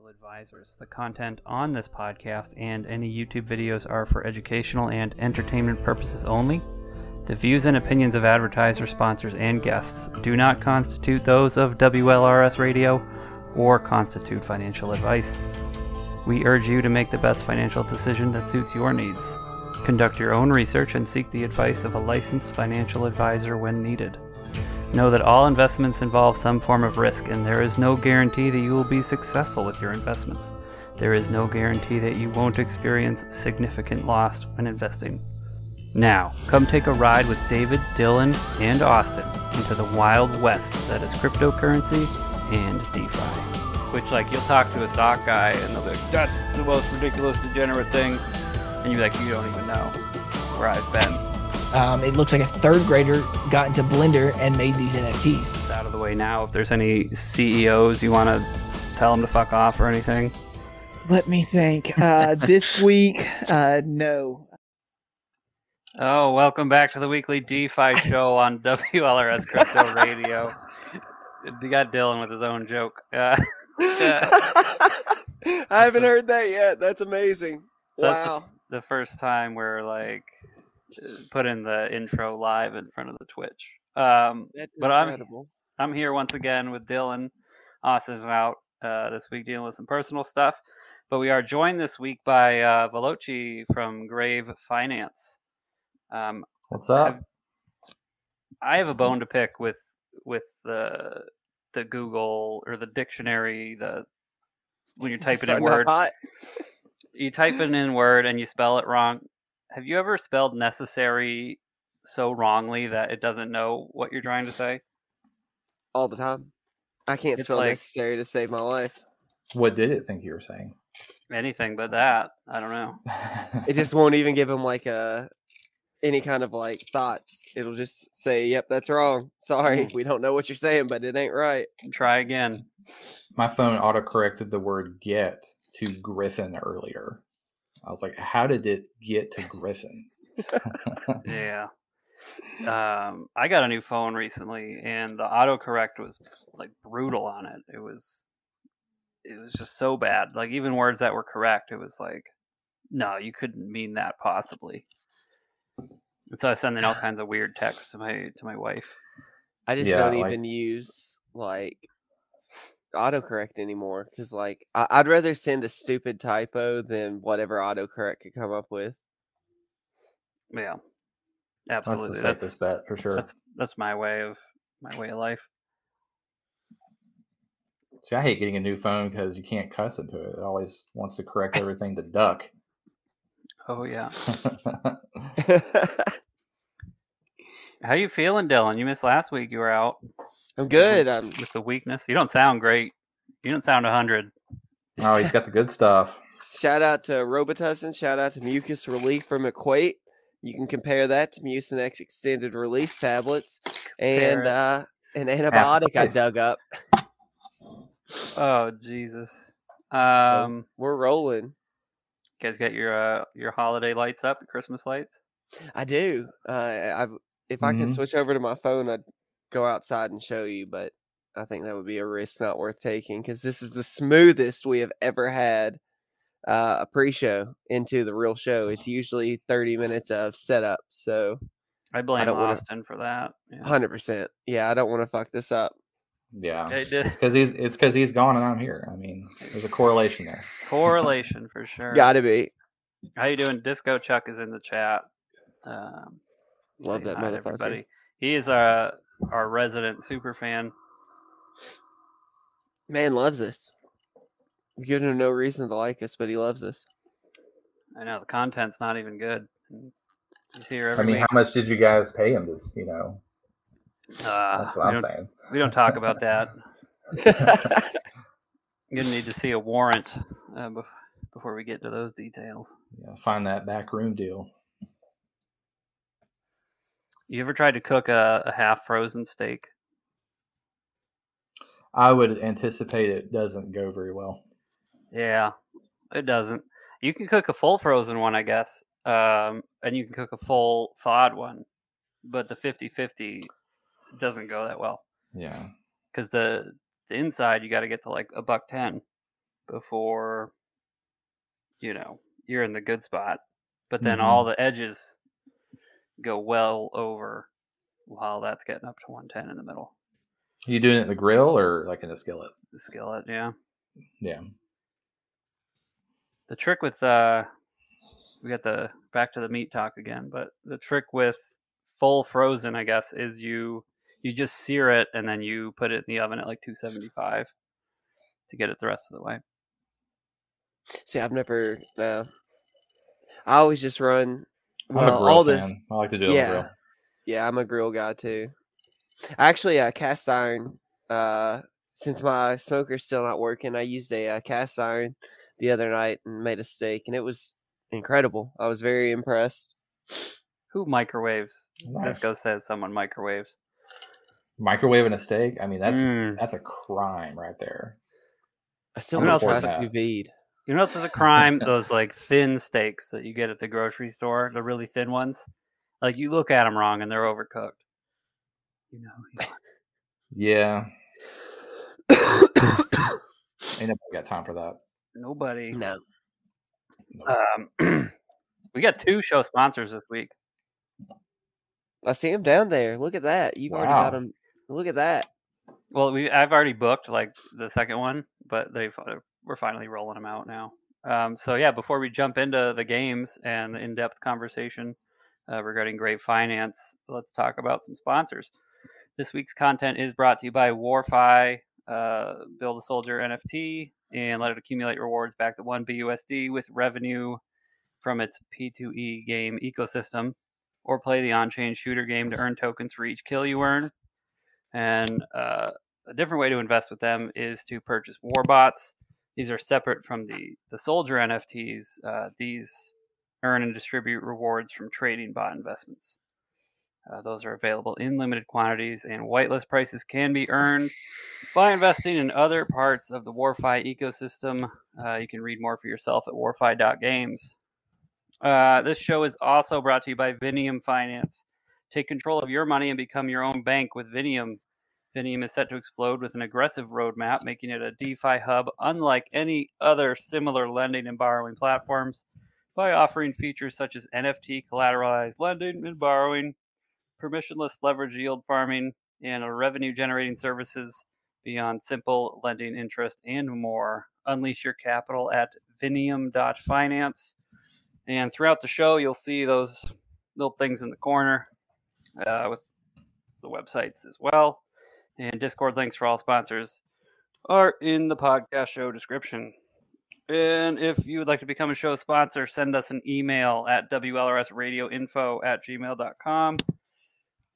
financial advisors. The content on this podcast and any YouTube videos are for educational and entertainment purposes only. The views and opinions of advertisers, sponsors, and guests do not constitute those of WLRS Radio or constitute financial advice. We urge you to make the best financial decision that suits your needs. Conduct your own research and seek the advice of a licensed financial advisor when needed. Know that all investments involve some form of risk, and there is no guarantee that you will be successful with your investments. There is no guarantee that you won't experience significant loss when investing. Now, come take a ride with David, Dylan, and Austin into the wild west that is cryptocurrency and DeFi. Which, like, you'll talk to a stock guy, and they'll be like, that's the most ridiculous, degenerate thing. And you'll be like, you don't even know where I've been. Um, it looks like a third grader got into Blender and made these NFTs. It's out of the way now. If there's any CEOs you want to tell them to fuck off or anything, Let me think. Uh, this week, uh, no. Oh, welcome back to the weekly DeFi show on WLRS Crypto Radio. You got Dylan with his own joke. Uh, I haven't heard that yet. That's amazing. so that's wow. the, the first time we're like putting the intro live in front of the Twitch. Um, That's but I'm- I'm here once again with Dylan. Austin's out uh, this week dealing with some personal stuff, but we are joined this week by uh, Veloci from Grave Finance. Um, What's up? I have a bone to pick with with the the Google or the dictionary. The when you're typing in word, you type it in word and you spell it wrong. Have you ever spelled necessary so wrongly that it doesn't know what you're trying to say? all the time. I can't It's spell like- necessary to save my life. What did it think you were saying? Anything but that. I don't know. It just won't even give him like a any kind of like thoughts. It'll just say, "Yep, that's wrong. Sorry, mm. we don't know what you're saying, but it ain't right." Try again. My phone auto corrected the word get to Griffin earlier. I was like, how did it get to Griffin? Yeah. Um, I got a new phone recently, and the autocorrect was like brutal on it. It was, it was just so bad. Like even words that were correct, it was like, no, you couldn't mean that possibly. And so I was sending all kinds of weird texts to my to my wife. I just Yeah, don't like- even use like autocorrect anymore because like I- I'd rather send a stupid typo than whatever autocorrect could come up with. Yeah, That's the absolutely. That's safest bet for sure. that's that's my way of my way of life. See, I hate getting a new phone because you can't cuss into it. It always wants to correct everything to duck. Oh yeah. How you feeling, Dylan? You missed last week. You were out. I'm good. I'm with the weakness. You don't sound great. You don't sound 100. oh, he's got the good stuff. Shout out to Robitussin. Shout out to Mucus Relief from Equate. You can compare that to Mucinex extended release tablets and uh, an antibiotic I dug up. Oh, Jesus. Um, We're rolling. you guys got your uh, your holiday lights up, your Christmas lights? I do. Uh, I've if I could Mhm. switch over to my phone, I'd go outside and show you, but I think that would be a risk not worth taking because this is the smoothest we have ever had uh, a pre-show into the real show. It's usually 30 minutes of setup, so I blame I don't wanna- Austin for that. Yeah. 100%. Yeah, I don't want to fuck this up. Yeah, It it's because he's it's because he's gone and I'm here. I mean, there's a correlation there. Correlation for sure. Gotta be. How you doing? Disco Chuck is in the chat. Um, Love that hi to motherfucker. He is our our resident super fan. Man loves us. We give him no reason to like us, but he loves us. I know the content's not even good. He's here I mean, week. how much did you guys pay him? This, you know, Uh, that's what I'm saying. We don't talk about that. You're gonna need to see a warrant uh, before we get to those details. yeah, find that back room deal. You ever tried to cook a, a half frozen steak? I would anticipate it doesn't go very well. Yeah, it doesn't. You can cook a full frozen one, I guess, um, and you can cook a full thawed one, but the 50-50 doesn't go that well Yeah, because the the inside you got to get to like a buck ten, before you know you're in the good spot. But then Mhm. all the edges go well over while that's getting up to 110 in the middle. Are you doing it in the grill or like in a skillet? The skillet, yeah. Yeah. The trick with uh we got the back to the meat talk again, but the trick with full frozen, I guess, is you you just sear it and then you put it in the oven at like 275 to get it the rest of the way. See, I've never. No, I always just run. I'm Well, a grill all fan. this. I like to do it on the Yeah, grill. yeah, I'm a grill guy too. Actually, a cast iron. Uh, since my smoker's still not working, I used a, uh cast iron the other night and made a steak, and it was incredible. I was very impressed. Who microwaves? Nice. Disco says someone microwaves. Microwaving a steak. I mean, that's Mm. that's a crime right there. I still want gonna to report try sous vide. You know, this is a crime. those like thin steaks that you get at the grocery store, the really thin ones. Like you look at them wrong and they're overcooked. You know, you. Yeah. Ain't nobody got time for that. nobody. no, Um, we got two show sponsors this week. I see him down there. Look at that. You've already got Wow. him. Look at that. Well, we I've already booked like the second one, but they we're finally rolling them out now. Um, so yeah, before we jump into the games and the in-depth conversation uh, regarding Grave Finance, let's talk about some sponsors. This week's content is brought to you by Warfi, uh, Build a Soldier NFT, and let it accumulate rewards back to one BUSD with revenue from its P2E game ecosystem, or play the on-chain shooter game to earn tokens for each kill you earn. And uh, a different way to invest with them is to purchase warbots. These are separate from the the soldier NFTs. Uh, these earn and distribute rewards from trading bot investments. Uh, those are available in limited quantities, and whitelist prices can be earned by investing in other parts of the Warfi ecosystem. Uh, you can read more for yourself at warfi.games. Uh, this show is also brought to you by Vinium Finance. Take control of your money and become your own bank with Vinium. Vinium is set to explode with an aggressive roadmap, making it a DeFi hub unlike any other similar lending and borrowing platforms by offering features such as NFT collateralized lending and borrowing, permissionless leverage yield farming, and revenue generating services beyond simple lending interest and more. Unleash your capital at vinium.finance. And throughout the show, you'll see those little things in the corner uh, with the websites as well. And Discord links for all sponsors are in the podcast show description. And if you would like to become a show sponsor, send us an email at WLRSradioinfo at gmail.com.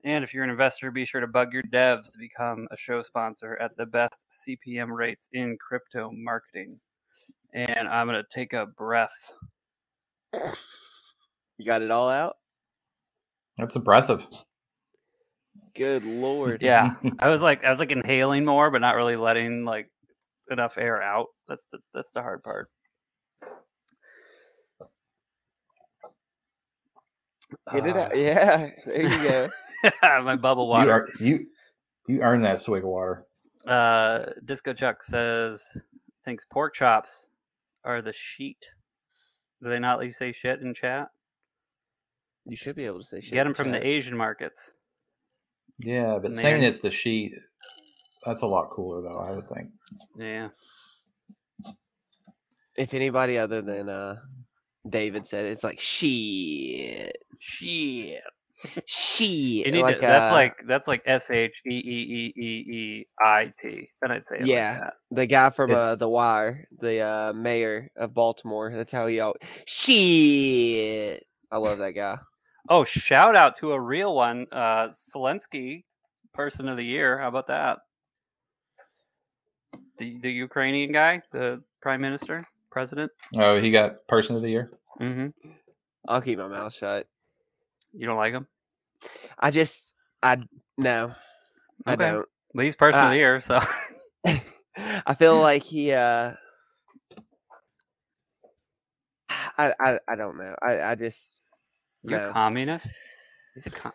And if you're an investor, be sure to bug your devs to become a show sponsor at the best CPM rates in crypto marketing. And I'm going to take a breath. You got it all out. That's impressive. Good lord. Yeah, I was like, I was like inhaling more, but not really letting like enough air out. That's the that's the hard part. Get it Uh, out. Yeah. There you go. my bubble You, water. are, you you earned that swig of water. Uh, Disco Chuck says thinks pork chops are the sheet. Do they not let you say shit in chat? You should be able to say shit. Get in them from chat. the Asian markets. Yeah, but Man. saying it's the sheet, that's a lot cooler though. I would think. Yeah. If anybody other than uh David said it, it's like shit. Shit. Shit. You need like, to, that's uh, like that's like S H E E E E E I T. Then I'd say Yeah. like the guy from uh, The Wire, the uh, mayor of Baltimore. That's how he always shit. I love that guy. Oh, shout out to a real one, uh, Zelensky, Person of the Year. How about that? The the Ukrainian guy, the Prime Minister, President. Oh, he got person of the year. Mm-hmm. I'll keep my mouth shut. You don't like him? I just, I no, I don't. But he's Person of Ah. the Year, so I feel like he. uh I, I I don't know. I I just you're no. communist. He's a com-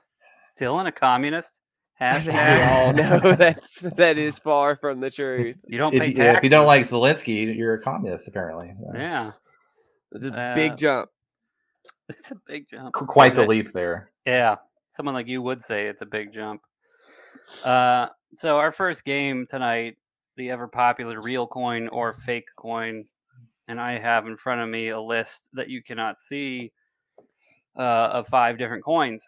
still in a communist. I think we Hashtag. all know that's that is far from the truth. You don't If, pay you- taxes. if you don't like Zelensky, you're a communist, apparently. Yeah, It's a Uh, big jump. it's a big jump. qu- Quite the leap there. Yeah, someone like you would say it's a big jump. Uh, so our first game tonight, the ever popular real coin or fake coin, and I have in front of me a list that you cannot see uh, of five different coins.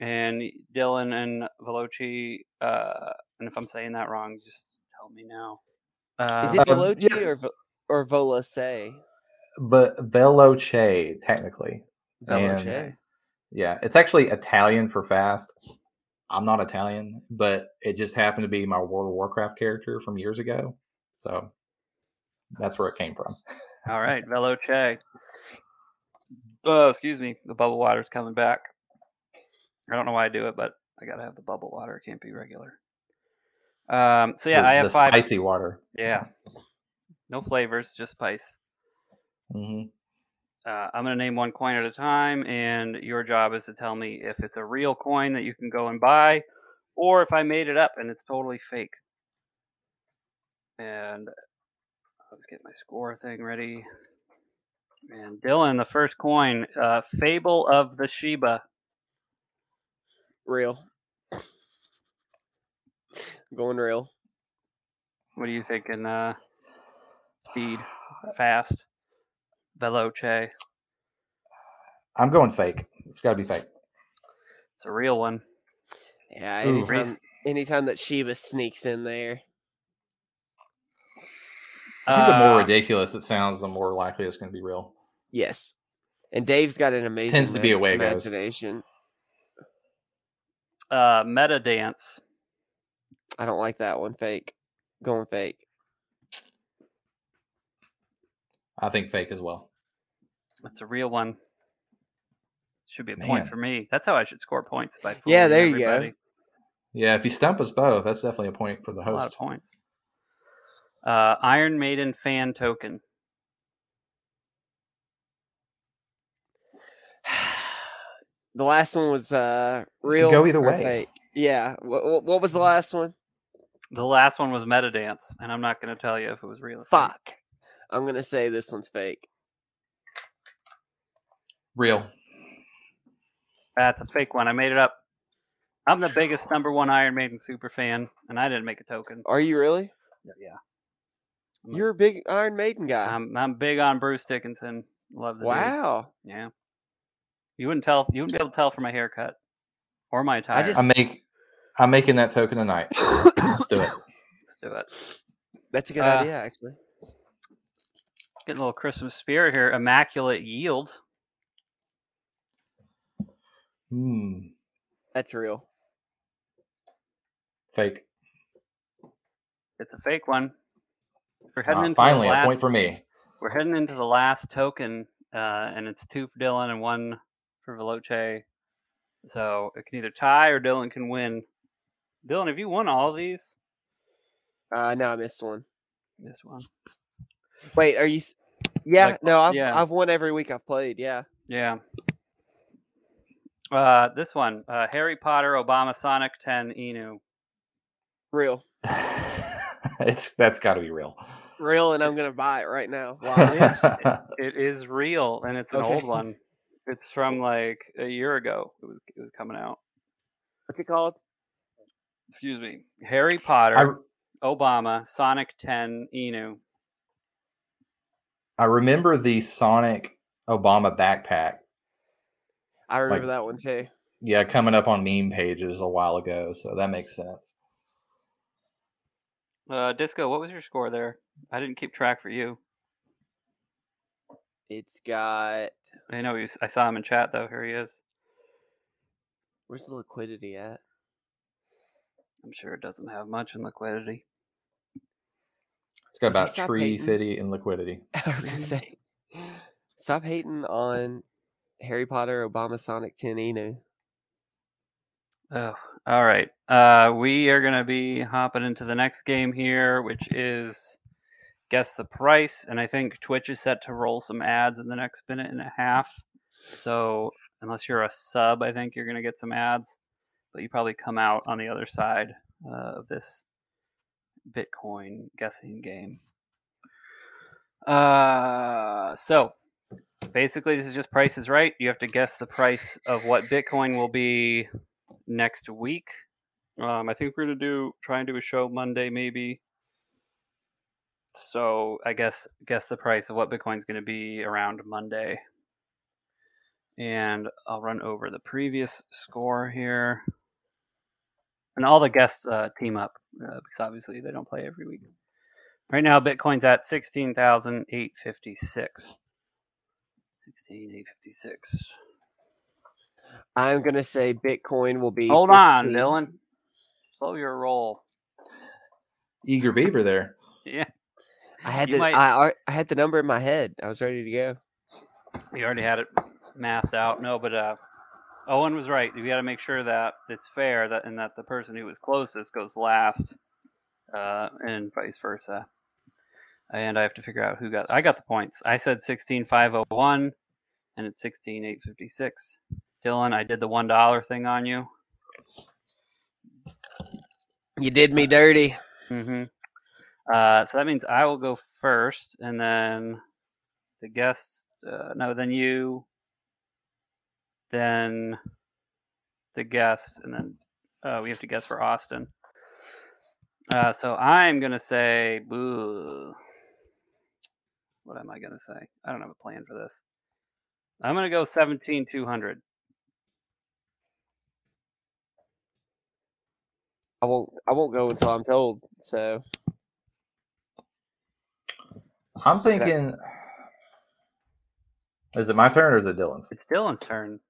And Dylan and Veloci, uh, and if I'm saying that wrong, just tell me now. Uh, Is it Um, Veloci yeah. or Vo- or Volase? But Veloce, technically. Veloce. And- Yeah, it's actually Italian for fast. I'm not Italian, but it just happened to be my World of Warcraft character from years ago. So that's where it came from. All right, Veloce. Oh, excuse me. The bubble water's coming back. I don't know why I do it, but I gotta have the bubble water. It can't be regular. Um. So yeah, the, I have five. spicy water. Yeah. No flavors, just spice. hmm Uh, I'm gonna name one coin at a time, and your job is to tell me if it's a real coin that you can go and buy, or if I made it up and it's totally fake. And let's get my score thing ready. And Dylan, the first coin, uh, Fable of the Sheba. Real. Going real. What are you thinking? Uh, speed, fast, veloce. I'm going fake. It's got to be fake. It's a real one. Yeah, Ooh. anytime, anytime that Sheba sneaks in there. I think the more Uh, ridiculous it sounds, the more likely it's going to be real. Yes. And Dave's got an amazing Tends to be ma- a way goes. imagination. uh, meta dance. I don't like that one. Fake. Going fake. I think fake as well. It's a real one. Should be a Man. point for me. That's how I should score points by Yeah, fooling there you go. everybody. Yeah, if you stump us both, that's definitely a point for the That's a lot of host. points. Uh, Iron Maiden fan token. The last one was uh real. go either way. Fake. Yeah. What, what was the last one? The last one was meta dance, and I'm not going to tell you if it was real. Or fake. Fuck. I'm gonna say this one's fake. Real. That's a fake one. I made it up. I'm the biggest number one Iron Maiden super fan, and I didn't make a token. Are you really? Yeah, I'm You're a big Iron Maiden guy. I'm I'm big on Bruce Dickinson. Love the dude. wow. Yeah. You wouldn't tell. You wouldn't be able to tell from my haircut or my attire. just- I make. I'm making that token tonight. Let's do it. Let's do it. That's a good Uh, idea, actually. Getting a little Christmas spirit here. Immaculate Yield. Hmm. That's real. Fake. It's a fake one. We're heading Ah, into finally, the a last, point for me. We're heading into the last token, uh, and it's two for Dylan and one for Veloce. So it can either tie or Dylan can win. Dylan, have you won all of these? Uh no, I missed one. This one. Wait, are you Yeah, Like, no, I've yeah. I've won every week I've played, yeah. Yeah. Uh, this one, uh, Harry Potter, Obama, Sonic 10, Inu. Real. it's that's got to be real. Real and I'm gonna buy it right now. Wow. It is real, and it's an old one. It's from like a year ago. It was it was coming out. What's it called? Excuse me. Harry Potter, I Obama, Sonic 10, Inu. I remember the Sonic Obama backpack. I remember Like- that one too. Yeah, coming up on meme pages a while ago, so that makes sense. Uh, Disco, what was your score there? I didn't keep track for you. It's got I know you, I saw him in chat though. Here he is. where's the liquidity at? I'm sure it doesn't have much in liquidity. It's got about stop tree, hating? liquidity. I was gonna say Stop hating on Harry Potter, Obama, Sonic 10, Inu. Oh, all right. Uh, we are going to be hopping into the next game here, which is guess the price. And I think Twitch is set to roll some ads in the next minute and a half. So unless you're a sub, I think you're going to get some ads. but you probably come out on the other side uh, of this Bitcoin guessing game. Uh, so basically, this is just Price is Right. You have to guess the price of what Bitcoin will be next week. Um, I think we're gonna do try and do a show Monday, maybe. So I guess guess the price of what Bitcoin's gonna be around Monday. And I'll run over the previous score here. And all the guests uh, team up uh, because obviously they don't play every week. Right now, Bitcoin's at sixteen thousand eight fifty six. Sixteen eight fifty six. I'm gonna say Bitcoin will be. Hold on, Dylan. Slow your roll. Eager beaver there. Yeah, I had You the might- I, I had the number in my head. I was ready to go. you already had it mathed out. No, but uh, Owen was right. You got to make sure that it's fair that and that the person who was closest goes last, uh, and vice versa. And I have to figure out who got. I got the points. I said sixteen five oh one, and it's sixteen eight fifty six. Dylan, I did the one dollar thing on you. You did me dirty. Mm-hmm. Uh, so that means I will go first, and then the guest. Uh, no, then you. Then the guest, and then uh, we have to guess for Austin. Uh, so I'm gonna say, boo. What am I gonna say? I don't have a plan for this. I'm gonna go seventeen two hundred. I won't. I won't go until I'm told. So I'm thinking. Is it my turn or is it Dylan's? It's Dylan's turn.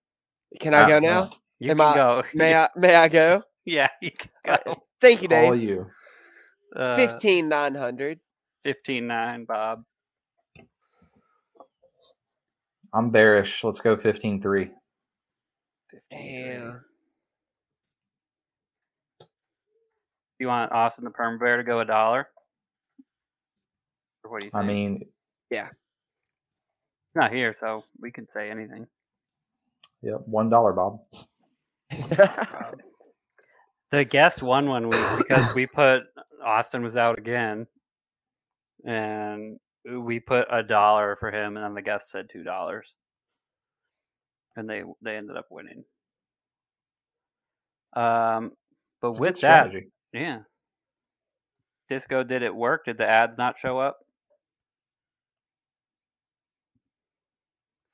can I Ah, go now? You Am can I- go. May I? May I go? Yeah, you can Uh, go. Thank you, Dave. All you. Uh, Fifteen nine hundred. Fifteen nine, Bob. I'm bearish. Let's go 15 3. 15 Damn. You want Austin the Perm Bear to go a dollar? Or what do you think? I mean, He's not here, so we can say anything. yep, $1, Bob. Bob. the guest won one week because we put Austin was out again, and we put a dollar for him, and then the guest said two dollars, and they they ended up winning. Um, but It's with that, strategy. Yeah. Disco, did it work? Did the ads not show up?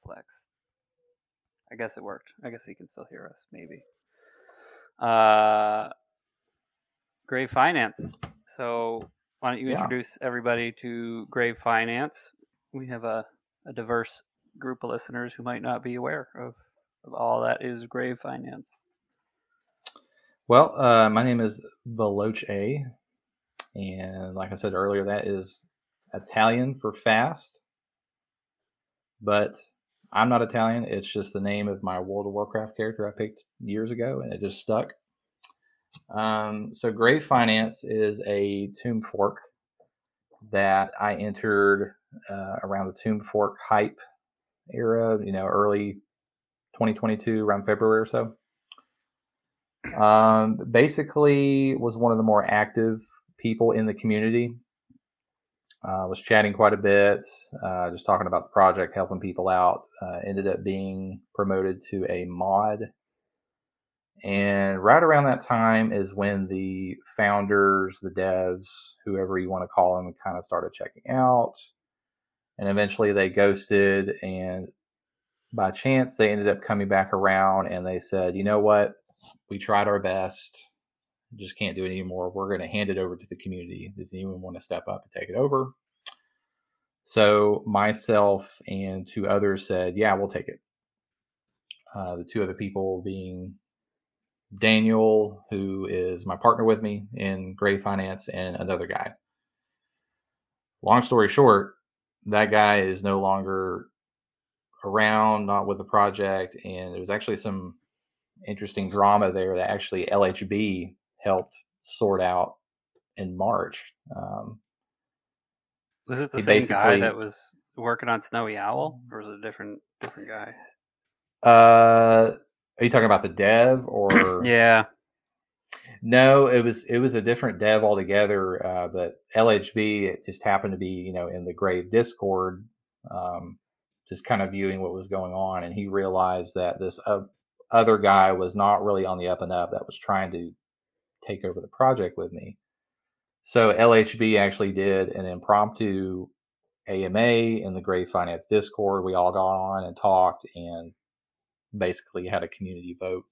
Flex. I guess it worked. I guess he can still hear us, maybe. Uh, Grave Finance. So, why don't you Yeah. introduce everybody to Grave Finance? We have a, a diverse group of listeners who might not be aware of, of all that is Grave Finance. Well, uh, my name is Veloce, and like I said earlier, that is Italian for fast. But I'm not Italian. It's just the name of my World of Warcraft character I picked years ago, and it just stuck. Um, so, Grave Finance is a Tomb Fork that I entered uh, around the Tomb Fork hype era, you know, early 2022, around February or so. Um, basically, was one of the more active people in the community. Uh, was chatting quite a bit, uh, just talking about the project, helping people out. Uh, ended up being promoted to a mod. And right around that time is when the founders, the devs, whoever you want to call them, kind of started checking out. And eventually they ghosted. And by chance, they ended up coming back around and they said, you know what? we tried our best just can't do it anymore. We're going to hand it over to the community does anyone want to step up and take it over. So myself and two others said yeah we'll take it. Uh, the two other people being daniel who is my partner with me in Grave Finance and another guy. Long story short that guy is no longer around not with the project and there was actually some interesting drama there that actually LHB helped sort out in March. Um, Was it the same guy that was working on Snowy Owl, or was it a different different guy? uh, are you talking about the dev or? Yeah, No, it was it was a different dev altogether. Uh, but LHB it just happened to be you know in the Grave Discord, um, just kind of viewing what was going on, and he realized that this uh, other guy was not really on the up and up. That was trying to take over the project with me. So LHB actually did an impromptu AMA in the Grave Finance Discord. We all got on and talked and basically had a community vote.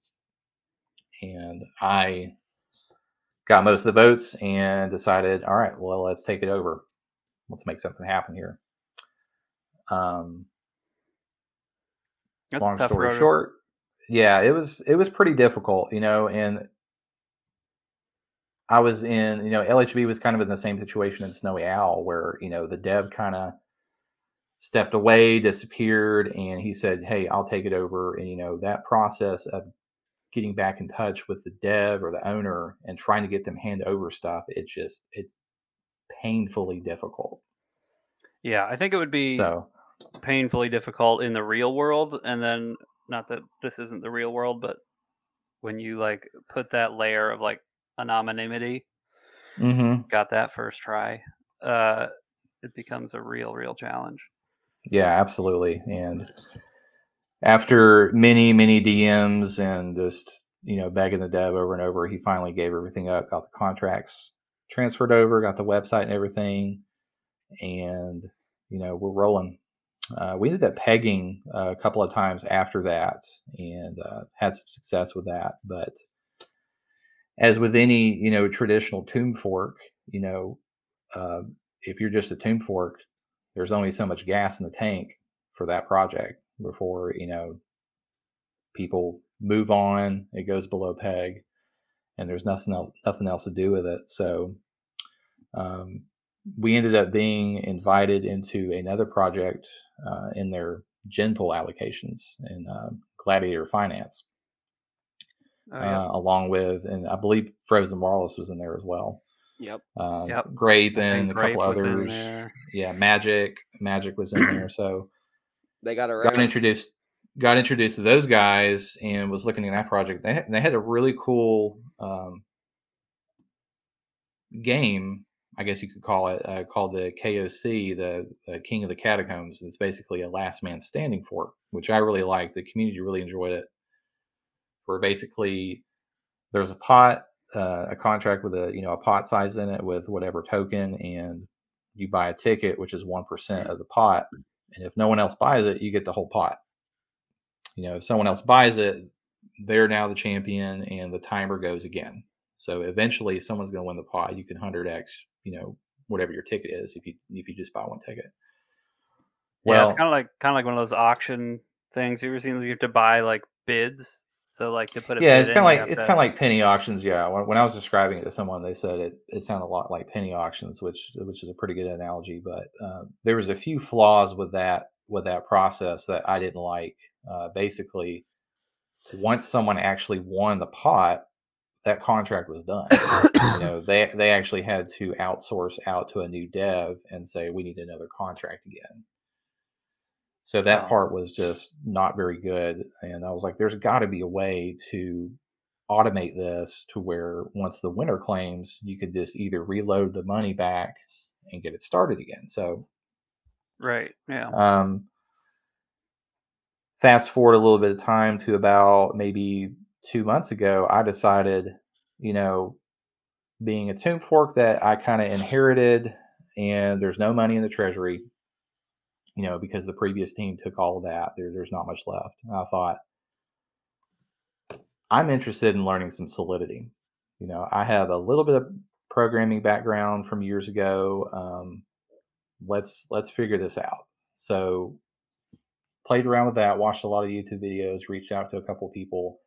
And I got most of the votes and decided, all right, well, let's take it over. Let's make something happen here. Um, That's long story short, yeah, it was it was pretty difficult, you know, and I was in, you know, LHB was kind of in the same situation in Snowy Owl where, you know, the dev kind of stepped away, disappeared, and he said, Hey, I'll take it over. And, you know, that process of getting back in touch with the dev or the owner and trying to get them hand over stuff, it's just it's painfully difficult. Yeah, I think it would be So painfully difficult in the real world, and then not that this isn't the real world, but when you like put that layer of like anonymity, mhm. got that first try, uh, it becomes a real, real challenge. Yeah, absolutely. And after many, many DMs and just, you know, begging the dev over and over, he finally gave everything up, got the contracts transferred over, got the website and everything. And, you know, we're rolling. Uh, we ended up pegging uh, a couple of times after that and uh, had some success with that. But as with any, you know, traditional tomb fork, you know, uh, if you're just a tomb fork, there's only so much gas in the tank for that project before you know people move on it goes below peg and there's nothing else nothing else to do with it. So um, we ended up being invited into another project uh, in their gen pool allocations in uh, gladiator finance Oh, yeah. uh, along with and i believe Frozen Walrus was in there as well. Yep. um, Yep. grape and a Grape couple others. yeah magic magic was in there. So They got got introduced got introduced to those guys and was looking at that project. They had, they had a really cool um, game i guess you could call it uh, called the koc the, the king of the catacombs. It's basically a last man standing fork which i really liked. The community really enjoyed it where basically there's a pot uh, a contract with a you know a pot size in it with whatever token and you buy a ticket which is 1% of the pot and if no one else buys it you get the whole pot you know if someone else buys it they're now the champion and the timer goes again so eventually someone's going to win the pot you can 100x you know whatever your ticket is if you if you just buy one ticket yeah, it's kind of like kind of like one of those auction things. You ever seen? You have to buy like bids, so like to put a yeah it's kind of like it's kind of like penny auctions yeah. When, when i was describing it to someone they said it it sounded a lot like penny auctions which which is a pretty good analogy but uh, there was a few flaws with that with that process that i didn't like. Uh, basically once someone actually won the pot that contract was done. You know they they actually had to outsource out to a new dev and say we need another contract again so that Oh. part was just not very good and i was like there's got to be a way to automate this to where once the winner claims you could just either reload the money back and get it started again so right. Yeah. um, fast forward a little bit of time to about maybe two months ago, I decided, you know, being a tomb fork that I kind of inherited, and there's no money in the treasury, you know, because the previous team took all of that. There, there's not much left. And I thought, I'm interested in learning some Solidity. You know, I have a little bit of programming background from years ago. Um, let's let's figure this out. So played around with that, watched a lot of YouTube videos, reached out to a couple people,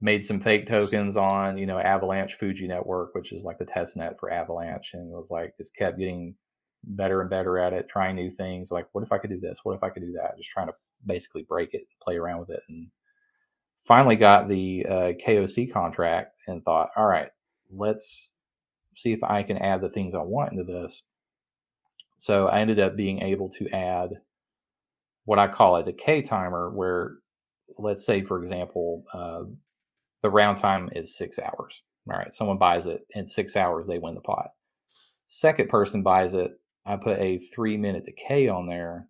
made some fake tokens on, you know, Avalanche Fuji Network, which is like the test net for Avalanche, and it was like just kept getting better and better at it, trying new things. Like, what if I could do this? What if I could do that? Just trying to basically break it, play around with it, and finally got the uh, KOC contract and thought, all right, let's see if I can add the things I want into this. So I ended up being able to add what I call a decay timer, where let's say, for example, uh, the round time is six hours. All right, someone buys it in six hours, they win the pot. Second person buys it, I put a three minute decay on there.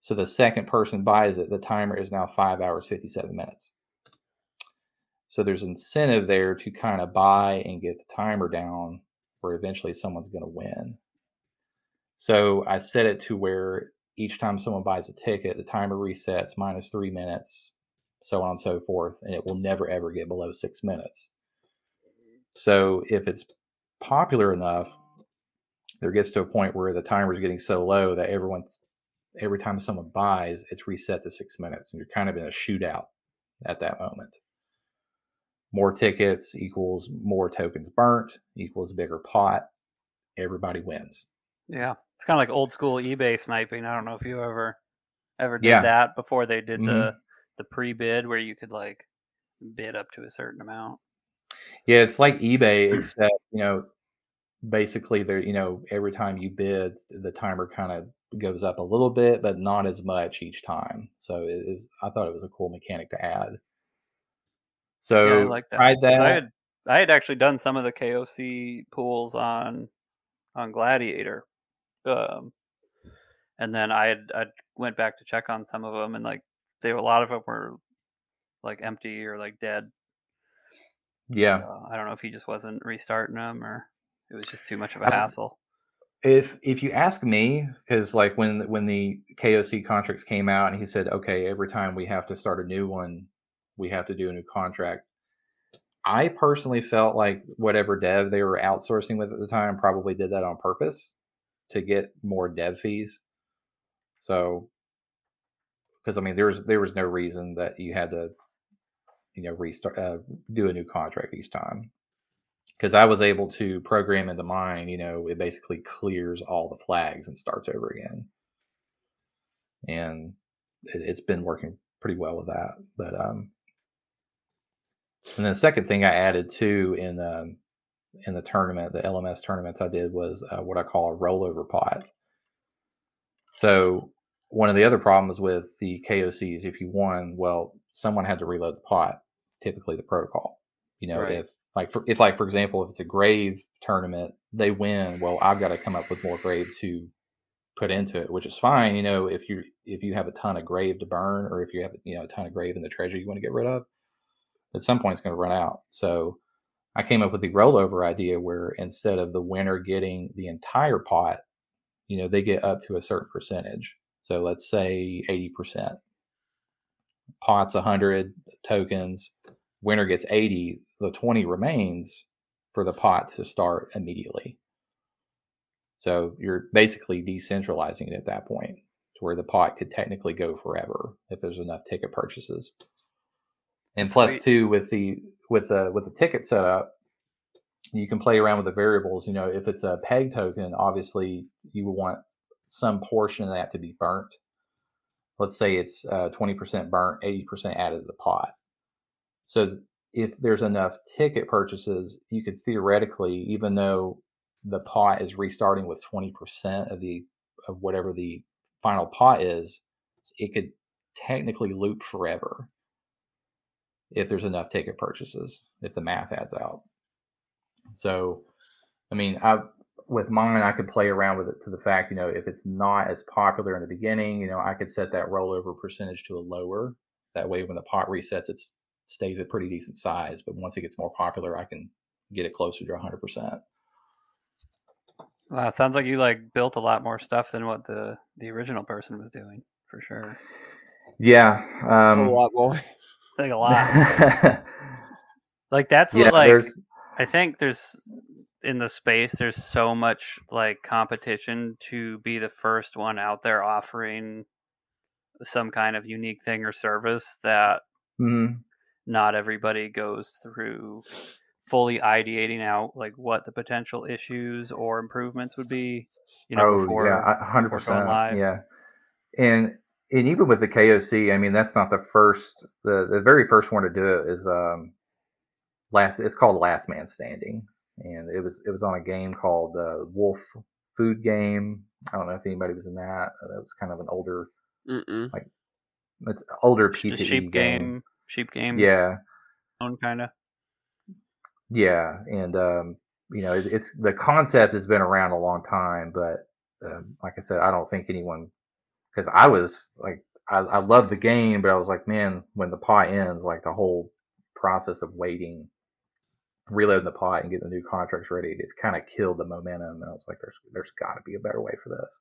So the second person buys it, the timer is now five hours, 57 minutes. So there's incentive there to kind of buy and get the timer down where eventually someone's going to win. So I set it to where each time someone buys a ticket, the timer resets minus three minutes, so on and so forth, and it will never ever get below six minutes. So if it's popular enough, there gets to a point where the timer is getting so low that everyone's every time someone buys, it's reset to six minutes, and you're kind of in a shootout at that moment. More tickets equals more tokens burnt equals bigger pot. Everybody wins. Yeah, it's kind of like old school eBay sniping. I don't know if you ever ever did Yeah. that before they did Mhm. the the pre bid where you could like bid up to a certain amount. Yeah, it's like eBay, except you know, basically there, you know, every time you bid, the timer kind of goes up a little bit, but not as much each time. So it is. I thought it was a cool mechanic to add. So yeah, I like that. tried that. I had I had actually done some of the KOC pools on on Gladiator, um, and then I had I went back to check on some of them, and like they a lot of them were like empty or like dead. yeah. So I don't know if he just wasn't restarting them or it was just too much of a I hassle. If if you ask me, because like when when the KOC contracts came out, and he said, okay, every time we have to start a new one, we have to do a new contract. I personally felt like whatever dev they were outsourcing with at the time probably did that on purpose to get more dev fees. So, because I mean, there was there was no reason that you had to, you know, restart uh, do a new contract each time because I was able to program into mine, you know, it basically clears all the flags and starts over again. And it, it's been working pretty well with that. But um and then the second thing I added too in um in the tournament, the LMS tournaments I did was uh, what I call a rollover pot. So one of the other problems with the KOCs, if you won, well, someone had to reload the pot, typically the protocol. You know, Right. if like for, if like for example, if it's a grave tournament, they win. Well, I've got to come up with more grave to put into it, which is fine. You know, if you if you have a ton of grave to burn, or if you have you know a ton of grave in the treasure you want to get rid of, at some point it's going to run out. So I came up with the rollover idea where instead of the winner getting the entire pot, you know, they get up to a certain percentage. So let's say 80%. Pot's 100 tokens, winner gets 80, the 20 remains for the pot to start immediately. So you're basically decentralizing it at that point to where the pot could technically go forever if there's enough ticket purchases. And plus two with the with the with the ticket setup, you can play around with the variables. You know, if it's a peg token, obviously you would want some portion of that to be burnt. Let's say it's uh, 20% burnt, 80% added to the pot. So if there's enough ticket purchases, you could theoretically, even though the pot is restarting with 20% of the of whatever the final pot is, it could technically loop forever if there's enough ticket purchases, if the math adds out. So, I mean, I with mine, I could play around with it to the fact, you know, if it's not as popular in the beginning, you know, I could set that rollover percentage to a lower. That way, when the pot resets, it stays a pretty decent size. But once it gets more popular, I can get it closer to 100%. Wow, it sounds like you like built a lot more stuff than what the the original person was doing for sure. Yeah. a Um, lot more. Like a lot. like that's yeah, what like there's I think there's in the space there's so much like competition to be the first one out there offering some kind of unique thing or service that mhm. Not everybody goes through fully ideating out like what the potential issues or improvements would be you know oh before yeah, a hundred before going percent. live. Yeah, and and even with the KOC, I mean that's not the first. The the very first one to do it is um last. It's called Last Man Standing, and it was it was on a game called uh, Wolf Food Game. I don't know if anybody was in that. That was kind of an older, Mm-mm. it's older Sh- P2E sheep game. game sheep game Yeah, Own kind of. Yeah, and um, you know, it, it's the concept has been around a long time, but um, like I said, I don't think anyone because I was like, I, I love the game, but I was like, man, when the pot ends, like the whole process of waiting, reloading the pot and getting the new contracts ready, it's kind of killed the momentum. And I was like, there's there's got to be a better way for this.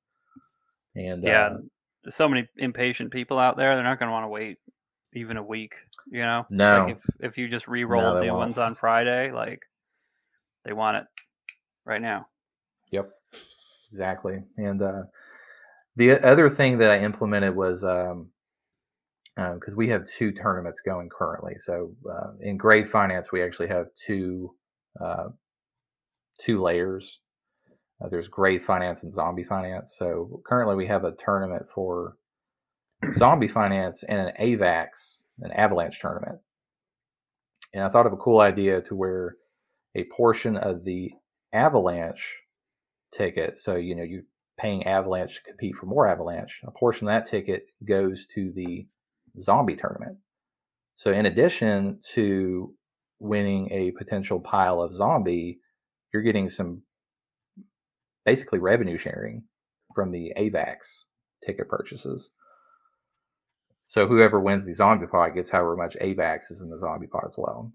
And Yeah, uh, There's so many impatient people out there. They're not going to want to wait even a week. You know, No. Like if if you just re-roll they new won't. ones on Friday, like they want it right now. Yep, exactly. And uh, the other thing that I implemented was um, because we have two tournaments going currently. So uh, in Grave Finance, we actually have two uh, two layers. Uh, there's Grave Finance and Zombie Finance. So currently, we have a tournament for Zombie Finance and an AVAX, an Avalanche tournament. And I thought of a cool idea to where a portion of the Avalanche ticket, so you know you're paying Avalanche to compete for more Avalanche. A portion of that ticket goes to the Zombie tournament. So in addition to winning a potential pile of Zombie, you're getting some basically revenue sharing from the AVAX ticket purchases. So whoever wins the zombie pot gets however much AVAX is in the zombie pot as well.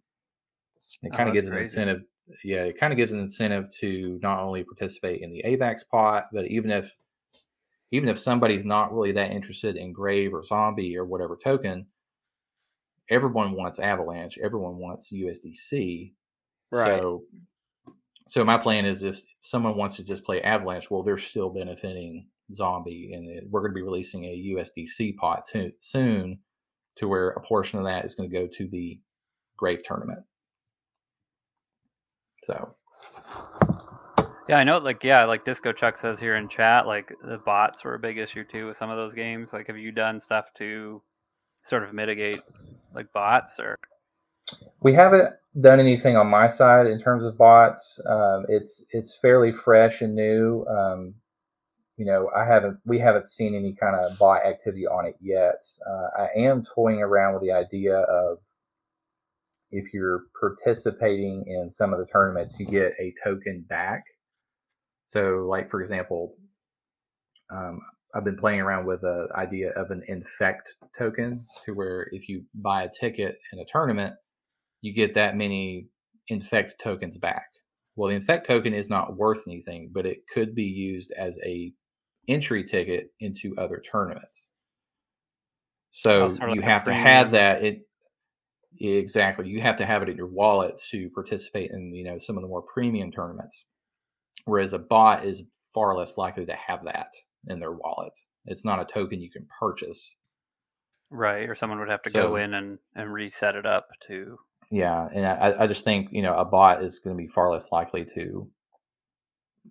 It Oh, kind of that's gives an incentive. Yeah, it kind of gives an incentive to not only participate in the AVAX pot, but even if even if somebody's not really that interested in Grave or Zombie or whatever token, everyone wants Avalanche. Everyone wants USDC. Right. So, so my plan is if someone wants to just play Avalanche, well, they're still benefiting Zombie, and we're going to be releasing a USDC pot too, soon, to where a portion of that is going to go to the Grave tournament. So, Yeah, I know. Like, yeah, like Disco Chuck says here in chat, like the bots were a big issue too with some of those games. Like, have you done stuff to sort of mitigate like bots or? we haven't done anything on my side in terms of bots. Um, it's it's fairly fresh and new. Um, you know, I haven't we haven't seen any kind of buy activity on it yet. Uh, I am toying around with the idea of if you're participating in some of the tournaments, you get a token back. So, like for example, um, I've been playing around with the idea of an infect token, to where if you buy a ticket in a tournament, you get that many infect tokens back. Well, the infect token is not worth anything, but it could be used as a entry ticket into other tournaments. So Oh, sort of you like have to have that. It exactly. You have to have it in your wallet to participate in you know some of the more premium tournaments. Whereas a bot is far less likely to have that in their wallet. It's not a token you can purchase. Right, or someone would have to So- go in and, and reset it up to. Yeah, and I, I just think you know a bot is going to be far less likely to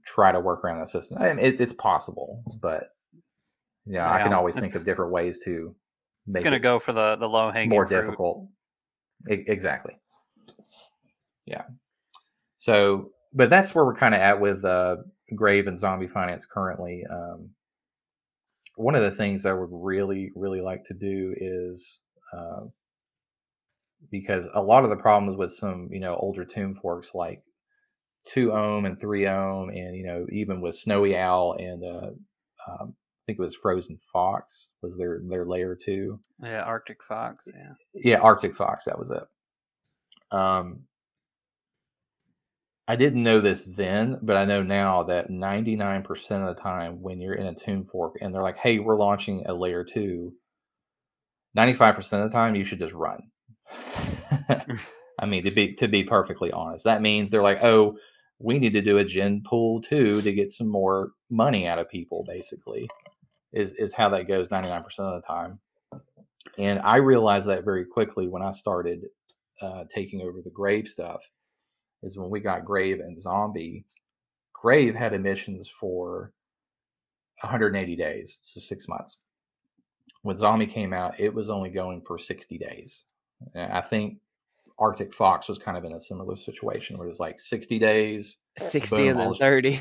try to work around the system. I mean, it, it's possible, but yeah, I can always think of different ways to It's make going to it go for the the low hanging more fruit. difficult. E- exactly. Yeah. So, but that's where we're kind of at with uh, Grave and Zombie Finance currently. Um, one of the things I would really, really like to do is uh, because a lot of the problems with some, you know, older tomb forks like two ohm and three ohm, and you know, even with Snowy Owl and uh, um, I think it was Frozen Fox was their their layer two. Yeah, Arctic Fox. Yeah. Yeah, Arctic Fox, that was it. Um, I didn't know this then, but I know now that 99% of the time when you're in a tomb fork and they're like, hey, we're launching a layer two, 95% of the time you should just run. I mean, to be to be perfectly honest, that means they're like, oh, we need to do a gen pool too to get some more money out of people, basically, is is how that goes 99% of the time. And I realized that very quickly when I started uh, taking over the Grave stuff. Is when we got Grave and Zombie. Grave had emissions for 180 days, so six months. When Zombie came out, it was only going for 60 days. And I think Arctic Fox was kind of in a similar situation where it was like 60 days. 60 Boom, and then 30.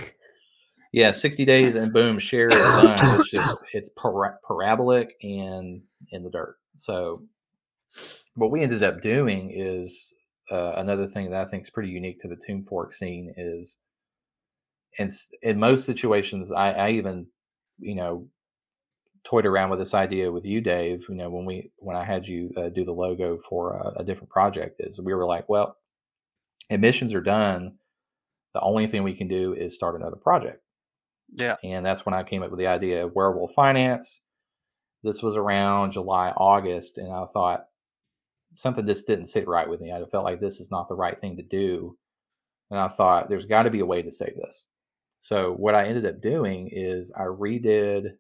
Yeah, 60 days and boom, share is done. It's just it's para- parabolic and in the dirt. So what we ended up doing is uh, another thing that I think is pretty unique to the Tomb Fork scene is, in in most situations, I, I even, you know, toyed around with this idea with you, Dave. You know, when we when I had you uh, do the logo for a, a different project, is we were like, well, emissions are done. The only thing we can do is start another project. Yeah. And that's when I came up with the idea of Werewolf Finance. This was around July, August, and I thought something just didn't sit right with me. I felt like this is not the right thing to do. And I thought there's got to be a way to save this. So what I ended up doing is I redid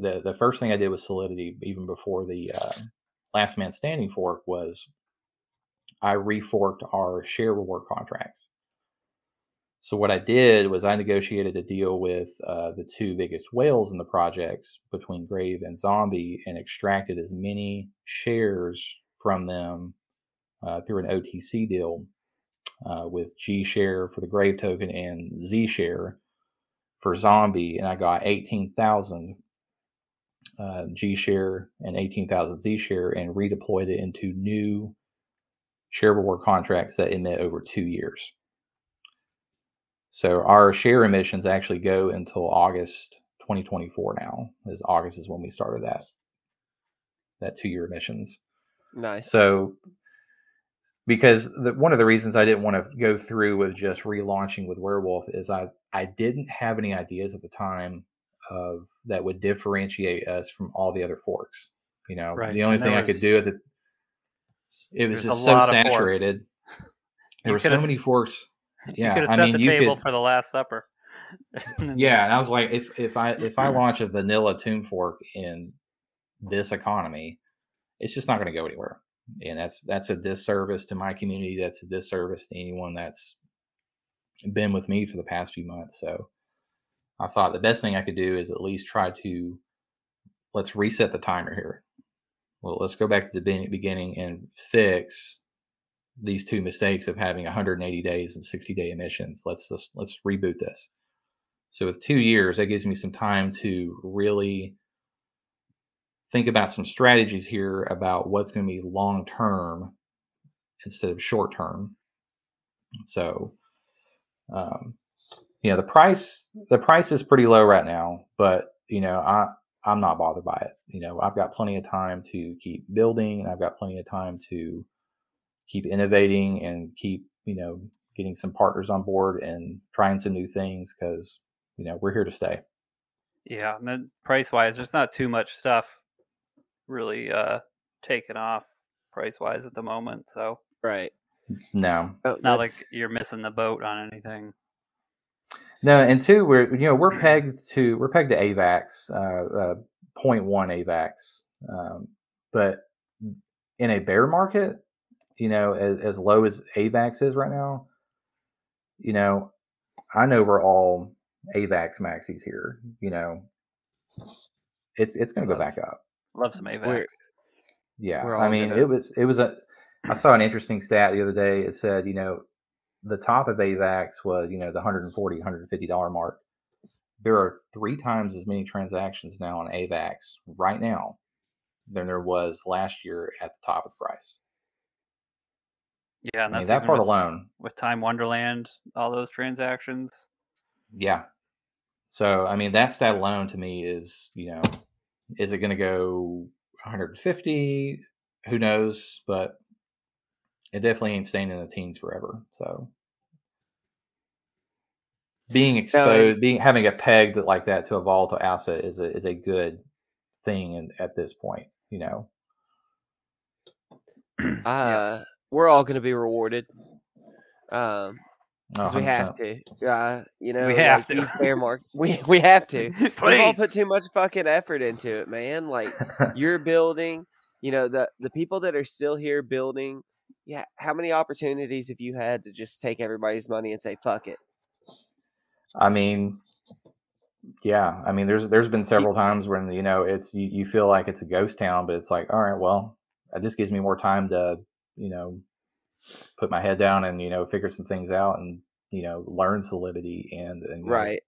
the the first thing I did with Solidity, even before the uh, Last Man Standing fork, was I reforked our share reward contracts. So what I did was I negotiated a deal with uh, the two biggest whales in the projects between Grave and Zombie and extracted as many shares from them uh, through an OTC deal uh, with G share for the Grave token and Z share for Zombie, and I got eighteen thousand uh, G share and eighteen thousand Z share and redeployed it into new share reward contracts that emit over two years. So our share emissions actually go until August 2024 now. Is August is when we started that that two year emissions. Nice. So because the, one of the reasons I didn't want to go through with just relaunching with Werewolf is I I didn't have any ideas at the time of that would differentiate us from all the other forks. You know, Right, the only and thing I could do at the it was just so lot of forks. saturated. There You were so many forks. Yeah, you could have I set mean, the table could- for the Last Supper. Yeah, and I was like, if if I if I launch a vanilla tomb fork in this economy, it's just not going to go anywhere, and that's that's a disservice to my community. That's a disservice to anyone that's been with me for the past few months. So I thought the best thing I could do is at least try to let's reset the timer here. Well, let's go back to the beginning and fix these two mistakes of having 180 days and 60 day emissions. Let's just let's reboot this. So with two years, that gives me some time to really think about some strategies here about what's going to be long term instead of short term. So, um, you know, the price the price is pretty low right now, but you know, I I'm not bothered by it. You know, I've got plenty of time to keep building, and I've got plenty of time to keep innovating and keep you know getting some partners on board and trying some new things because you know we're here to stay. Yeah, and then price wise, there's not too much stuff really uh taken off price wise at the moment. So right. No, it's not like you're missing the boat on anything. No, and two, we're you know we're pegged to we're pegged to AVAX, uh, uh, 0.1 AVAX, um, but in a bear market, you know, as, as low as AVAX is right now, you know, I know we're all AVAX maxis here. You know, it's it's going to go back up. Love some AVAX. We're- Yeah, We're I mean, gonna- it was it was a. I saw an interesting stat the other day. It said, you know, the top of AVAX was you know the 140 150 dollar mark. There are three times as many transactions now on AVAX right now than there was last year at the top of the price. Yeah, and I mean, that part with, alone, with Time Wonderland, all those transactions. yeah. So I mean, that's that stat alone to me is you know, is it going to go 150? Who knows? But it definitely ain't staying in the teens forever. So being exposed, being having a peg that like that to a volatile asset is a is a good thing in, at this point. You know, uh, we're all going to be rewarded. Um, Oh, 'cause we have to. Uh, you know, We have like to. these bear mark. We we have to. We've all put too much fucking effort into it, man. Like you're building. You know the the people that are still here building. Yeah, how many opportunities have you had to just take everybody's money and say fuck it? I mean, yeah. I mean, there's there's been several times when you know it's you, you feel like it's a ghost town, but it's like, all right, well, this gives me more time to you know put my head down and you know figure some things out and you know learn solidity and, and you know, Right.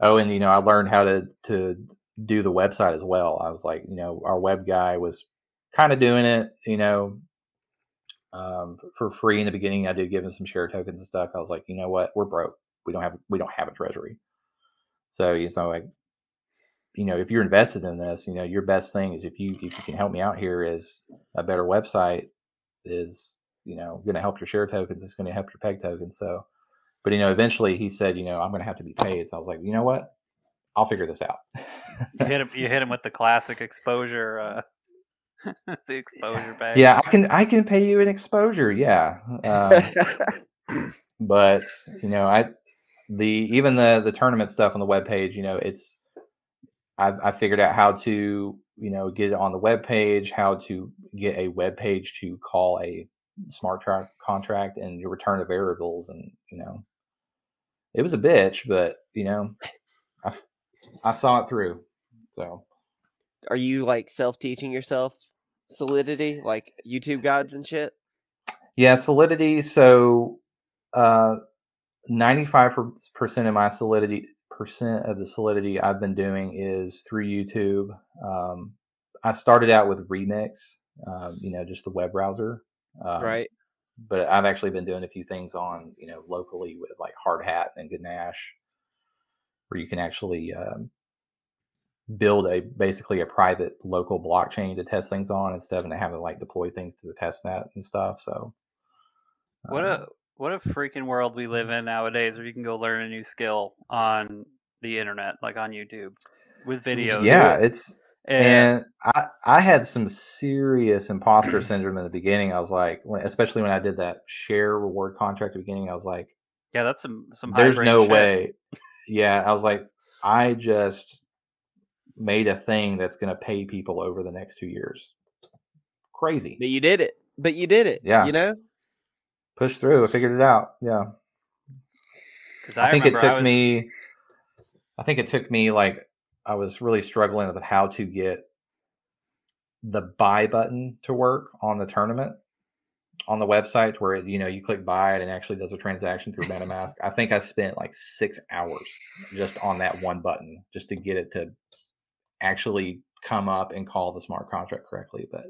oh, and you know I learned how to to do the website as well. I was like, you know, our web guy was kind of doing it, you know, um, for free in the beginning. I did give him some share tokens and stuff. I was like, you know what, we're broke. We don't have we don't have a treasury. So you know, like, you know, if you're invested in this, you know, your best thing is if you if you can help me out here is a better website is you know going to help your share tokens. It's going to help your peg tokens. So, but you know, eventually he said, you know, I'm going to have to be paid. So I was like, you know what, I'll figure this out. You hit him. You hit him with the classic exposure. Uh, the exposure bag. yeah, I can I can pay you an exposure. Yeah. Um, but you know i the even the the tournament stuff on the web page you know it's I've, I figured out how to you know get it on the web page how to get a web page to call a smart track contract and return the variables and you know it was a bitch but you know I I saw it through so Are you like self teaching yourself Solidity, like YouTube guides and shit? Yeah, Solidity. So, uh, ninety-five percent of my Solidity percent of the Solidity I've been doing is through YouTube. Um, I started out with Remix, um, you know, just the web browser, um, right. But I've actually been doing a few things on, you know, locally with like Hardhat and Ganache, where you can actually um, build a basically a private local blockchain to test things on instead of having to like deploy things to the test net and stuff. So, What um, a what a freaking world we live in nowadays, where you can go learn a new skill on the internet, like on YouTube, with videos. yeah, it's and, and I I had some serious imposter syndrome in the beginning. I was like, especially when I did that share reward contract at the beginning, I was like, yeah, that's some some. there's no shit. way. Yeah, I was like, I just made a thing that's going to pay people over the next two years. Crazy. But you did it. But you did it. Yeah. You know? Push through. I figured it out. Yeah. 'Cause I, think it remember I took was- me. I think it took me like I was really struggling with how to get the buy button to work on the tournament on the website where you know you click buy it and actually does a transaction through MetaMask. I think I spent like six hours just on that one button just to get it to actually come up and call the smart contract correctly. But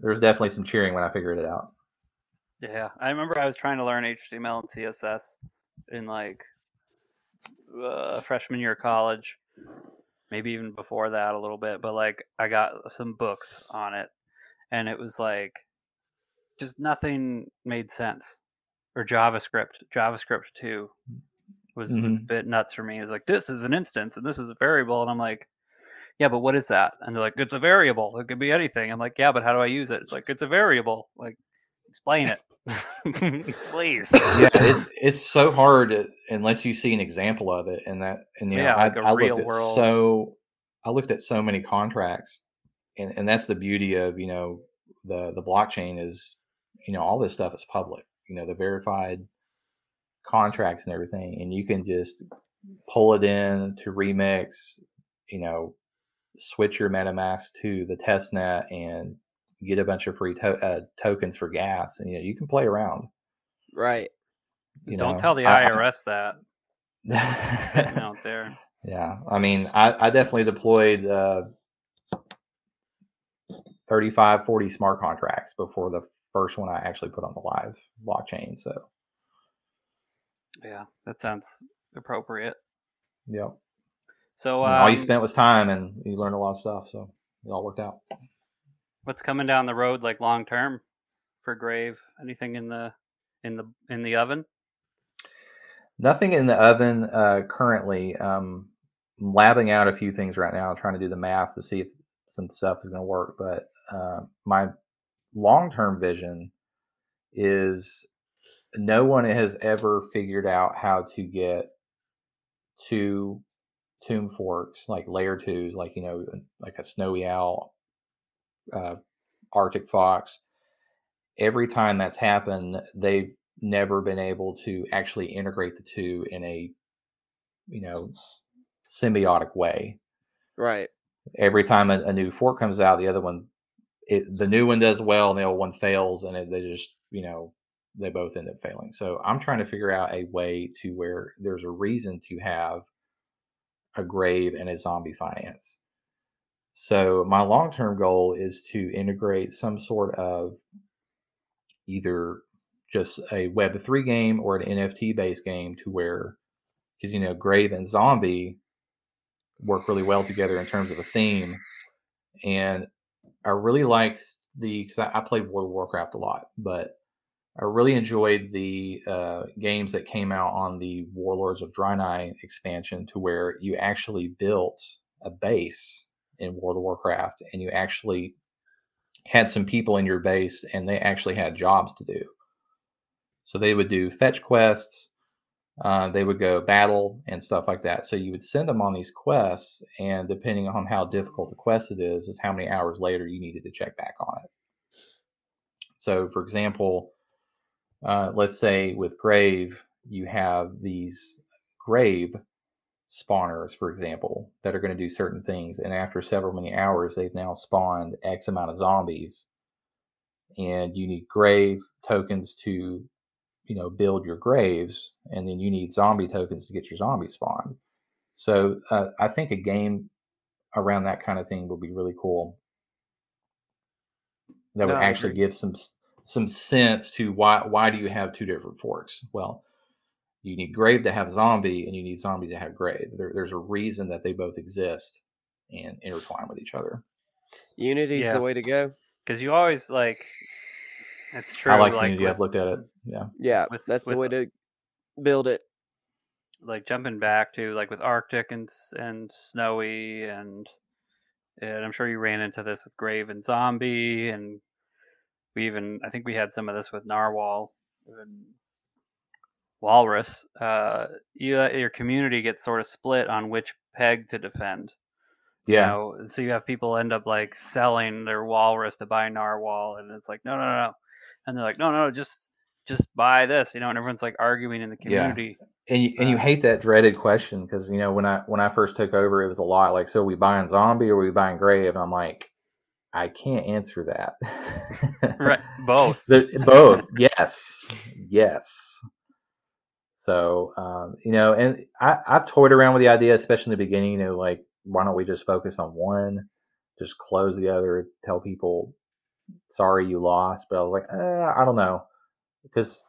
there was definitely some cheering when I figured it out. Yeah, I remember I was trying to learn HTML and CSS in like uh, freshman year of college, maybe even before that a little bit. But like, I got some books on it, and it was like just nothing made sense. Or JavaScript, JavaScript too was was a bit nuts for me. It was like this is an instance and this is a variable, and I'm like, yeah, but what is that? And they're like, it's a variable. It could be anything. I'm like, yeah, but how do I use it? It's like it's a variable. Like, explain it, please. yeah, it's it's so hard uh, unless you see an example of it, and that and you know Yeah, I, like I looked at world. so I looked at so many contracts, and and that's the beauty of you know the the blockchain is you know all this stuff is public, you know the verified contracts and everything, and you can just pull it in to remix, you know, switch your MetaMask to the testnet and get a bunch of free to- uh, tokens for gas, and you know you can play around. Right. You Don't know, tell the I- I- IRS that sitting out there. Yeah, I mean, I, I definitely deployed uh, 35, 40 smart contracts before the first one I actually put on the live blockchain. So, Yeah, that sounds appropriate. yep. So, And all you um, spent was time, and you learned a lot of stuff. So it all worked out. what's coming down the road, like long term, for Grave? Anything in the in the in the oven? Nothing in the oven uh, currently. Um, I'm labbing out a few things right now, trying to do the math to see if some stuff is going to work. But uh, my long term vision is no one has ever figured out how to get two tomb forks, like layer twos, like, you know, like a snowy owl, uh, Arctic fox. Every time that's happened, they've never been able to actually integrate the two in a you know symbiotic way Right. every time a, a new fork comes out the other one it, the new one does well and the old one fails and it, they just you know they both end up failing. So i'm trying to figure out a way to where there's a reason to have a grave and a zombie finance. So my long term goal is to integrate some sort of either just a Web three game or an NFT based game to where because you know Grave and Zombie work really well together in terms of a theme, and I really liked the because I, I played World of Warcraft a lot, but I really enjoyed the uh, games that came out on the Warlords of Draenei expansion, to where you actually built a base in World of Warcraft, and you actually had some people in your base, and they actually had jobs to do. So they would do fetch quests, uh, they would go battle and stuff like that. So you would send them on these quests, and depending on how difficult the quest it is, is how many hours later you needed to check back on it. So, for example, uh, let's say with Grave, you have these Grave spawners, for example, that are going to do certain things, and after several many hours, they've now spawned X amount of zombies, and you need Grave tokens to you know build your graves and then you need zombie tokens to get your zombie spawned. So uh, i think a game around that kind of thing would be really cool. That would No, I actually give some some sense to why why do you have two different forks well you need grave to have zombie and you need zombie to have grave there, there's a reason that they both exist and intertwine with each other Unity's Yeah. the way to go. Because you always like. That's true. i like, like unity with, i've looked at it yeah Yeah, With- that's the way to build it. like jumping back to like with Arctic and and Snowy and and I'm sure you ran into this with Grave and Zombie and we even I think we had some of this with Narwhal and Walrus. Uh, you your community gets sort of split on which peg to defend. you yeah know? so you have people end up like selling their Walrus to buy Narwhal, and it's like no no no, no. and they're like no no just just buy this, you know, and everyone's like arguing in the community. Yeah. and you, and you Uh, hate that dreaded question because you know when I when I first took over, it was a lot like, so are we buying zombie or are we buying grave? And I'm like, I can't answer that. Right, both. Both, yes, yes. So um, you know, and I I've toyed around with the idea, especially in the beginning. You know, like why don't we just focus on one, just close the other, tell people, sorry you lost. But I was like, eh, I don't know, because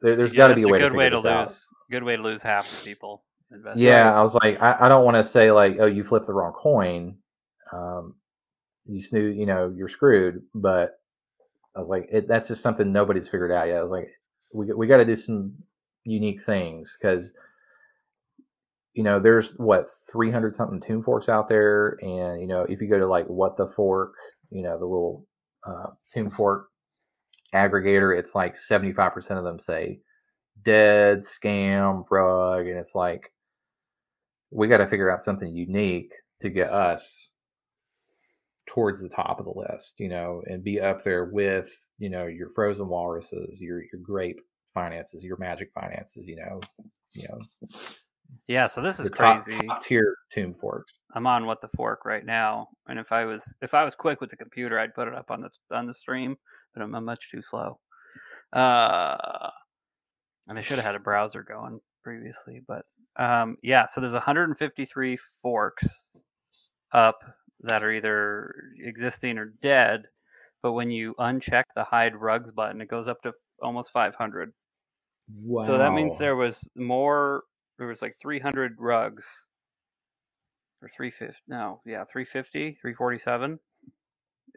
there, there's Yeah, got to be a way good to way to this out. lose. Good way to lose half the people. Yeah, I was like, I, I don't want to say like, oh, you flipped the wrong coin. Um, you snoo, you know, you're screwed. But I was like, it, that's just something nobody's figured out yet. I was like, we we got to do some unique things because, you know, there's what 300 something tomb forks out there, and you know, if you go to like what the fork, you know, the little uh, tomb fork aggregator, it's like 75% of them say dead, scam, rug, and it's like we got to figure out something unique to get us towards the top of the list, you know, and be up there with, you know, your frozen walruses, your your grape finances, your magic finances, you know, you know, Yeah, so this is the top, crazy. top tier tomb forks. I'm on what the fork right now, and if I was if I was quick with the computer, I'd put it up on the on the stream, but I'm, I'm much too slow. Uh, and I should have had a browser going previously, but um, yeah. So there's 153 forks up that are either existing or dead, but when you uncheck the hide rugs button, it goes up to f- almost 500. Wow. So that means there was more. There was like 300 rugs, or 350. No, yeah, 350, 347,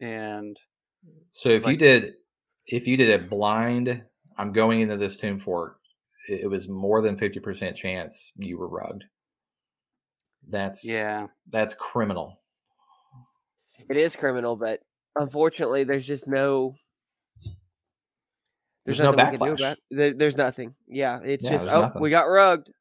and So if you did, if you did a blind, I'm going into this tomb fork, it, it was more than fifty percent chance you were rugged. That's yeah, that's criminal. It is criminal, but unfortunately, there's just no. There's no nothing we can backlash. do about. There, there's nothing. Yeah, it's Yeah, just oh, nothing. we got rugged.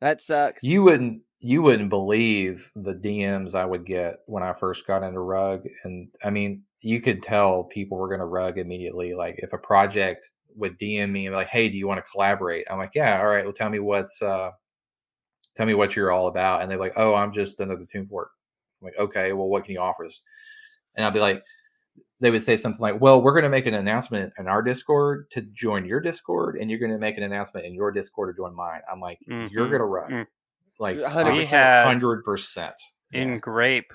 That sucks. You wouldn't you wouldn't believe the DMs I would get when I first got into rug, and I mean you could tell people were going to rug immediately. Like if a project would DM me and be like, "Hey, do you want to collaborate?" I'm like, "Yeah, all right. Well, tell me what's uh, tell me what you're all about." And they're like, "Oh, I'm just another tomb fork." I'm like, "Okay, well, what can you offer us?" And I'll be like, they would say something like, "Well, we're going to make an announcement in our Discord to join your Discord, and you're going to make an announcement in your Discord to join mine." I'm like, "You're Mhm. going to run. Mm. Like 100%. We had- hundred percent. in grape,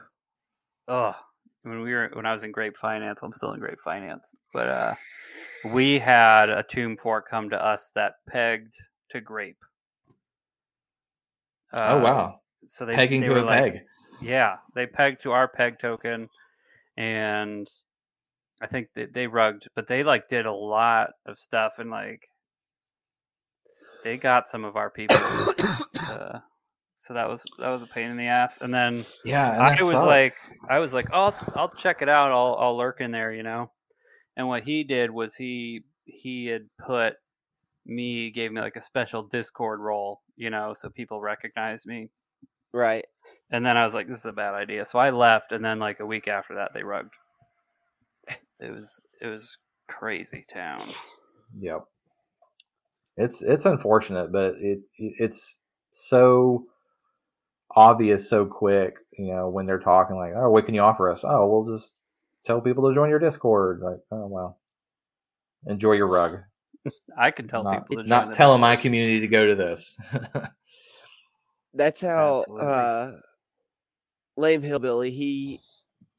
oh, when we were when I was in grape finance, I'm still in grape finance, but uh, we had a tomb fork come to us that pegged to grape. oh Uh, wow, So they pegging they to a like- peg. Yeah, they pegged to our peg token, and I think they, they rugged, but they like did a lot of stuff and like they got some of our people. uh, so that was that was a pain in the ass. And then Yeah, and I was sucks. like, I was like, oh, I'll, I'll check it out. I'll I'll lurk in there, you know. And what he did was he he had put me gave me like a special Discord role, you know, so people recognized me. Right. And then I was like, this is a bad idea. So I left, and then like a week after that, they rugged. It was it was crazy town. Yep. It's it's unfortunate, but it it's so obvious so quick, you know, when they're talking like, "Oh, what can you offer us?" "Oh, we'll just tell people to join your Discord." Like, "Oh, well. Enjoy your rug." I can tell not people to not join telling my community to go to this. That's how Absolutely. uh Lame Hillbilly he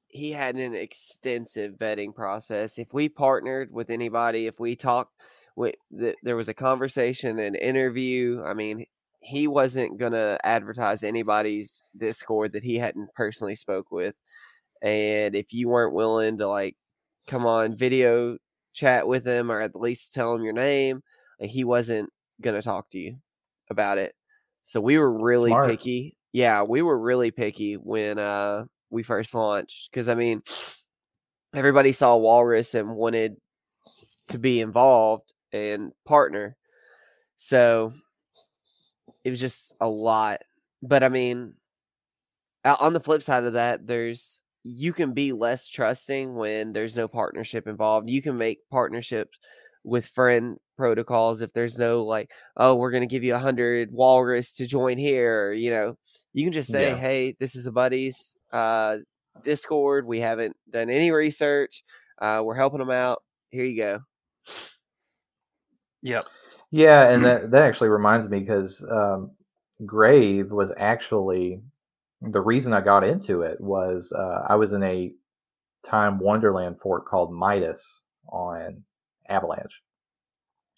he had an extensive vetting process. If we partnered with anybody, if we talked with th- there was a conversation, an interview, I mean, he wasn't going to advertise anybody's Discord that he hadn't personally spoke with. And if you weren't willing to like come on video chat with him or at least tell him your name, like, he wasn't going to talk to you about it. So we were really Smart. picky. Yeah, we were really picky when uh we first launched because I mean everybody saw Walrus and wanted to be involved and partner. So it was just a lot. But I mean on the flip side of that, there's you can be less trusting when there's no partnership involved. You can make partnerships with friend protocols if there's no like, oh, we're gonna give you a hundred walrus to join here. You know, you can just say, Yeah. hey, this is a buddies uh, Discord. We haven't done any research. Uh, we're helping them out. Here you go. Yep. Yeah, and that that actually reminds me because um, Grave was actually the reason I got into it was uh, I was in a time Wonderland fork called Midas on Avalanche.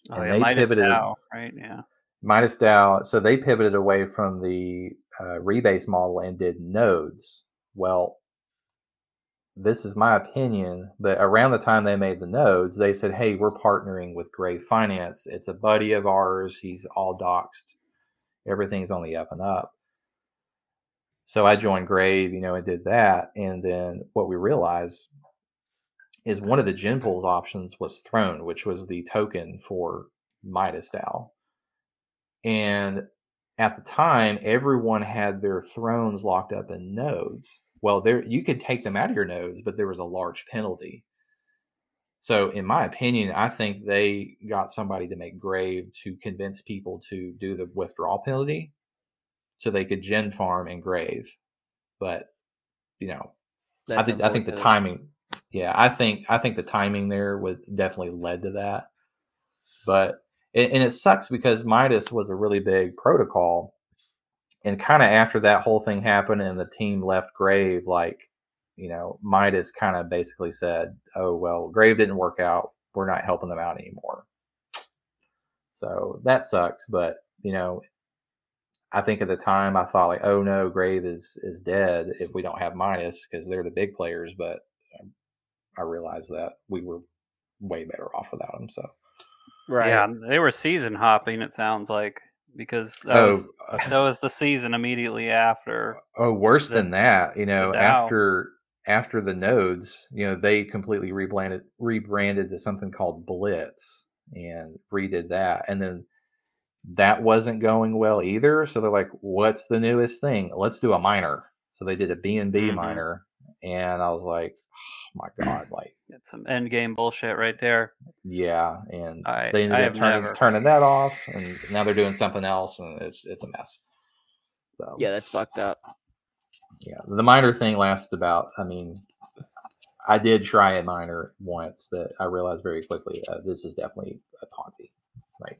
Oh, And yeah, they Midas pivoted- DAO, right? Yeah. Midas DAO, so they pivoted away from the uh, rebase model and did nodes. Well, this is my opinion, but around the time they made the nodes, they said, "Hey, we're partnering with Grave Finance. It's a buddy of ours. He's all doxed. Everything's on the up and up." So I joined Grave, you know, and did that. And then what we realized is one of the gen pools options was Throne, which was the token for Midas DAO. And at the time, everyone had their thrones locked up in nodes. Well, there you could take them out of your nodes, but there was a large penalty. So, in my opinion, I think they got somebody to make grave to convince people to do the withdrawal penalty, so they could gen farm and grave. But you know, I think I think the timing. Yeah, I think I think the timing there was definitely led to that. But and, and it sucks because Midas was a really big protocol, and kind of after that whole thing happened and the team left Grave, like you know, Midas kind of basically said, "Oh well, Grave didn't work out. We're not helping them out anymore." So that sucks, but you know, I think at the time I thought like, oh no, Grave is is dead if we don't have Midas because they're the big players. But I realized that we were way better off without them. So Right. Yeah, they were season hopping. It sounds like because that, oh was, uh, that was the season immediately after. oh worse the- than that. You know, after after the nodes, you know, they completely rebranded rebranded to something called Blitz and redid that, and then that wasn't going well either. So they're like, "What's the newest thing? Let's do a miner." So they did a BNB Mhm. Miner, and I was like, "Oh my god!" Like, It's some end game bullshit right there. yeah, and I- they ended I up turning never- turning that off, and now they're doing something else, and it's it's a mess. So Yeah, that's fucked up. yeah, the miner thing lasted about. I mean, I did try a miner once, but I realized very quickly uh, this is definitely a Ponzi. Right?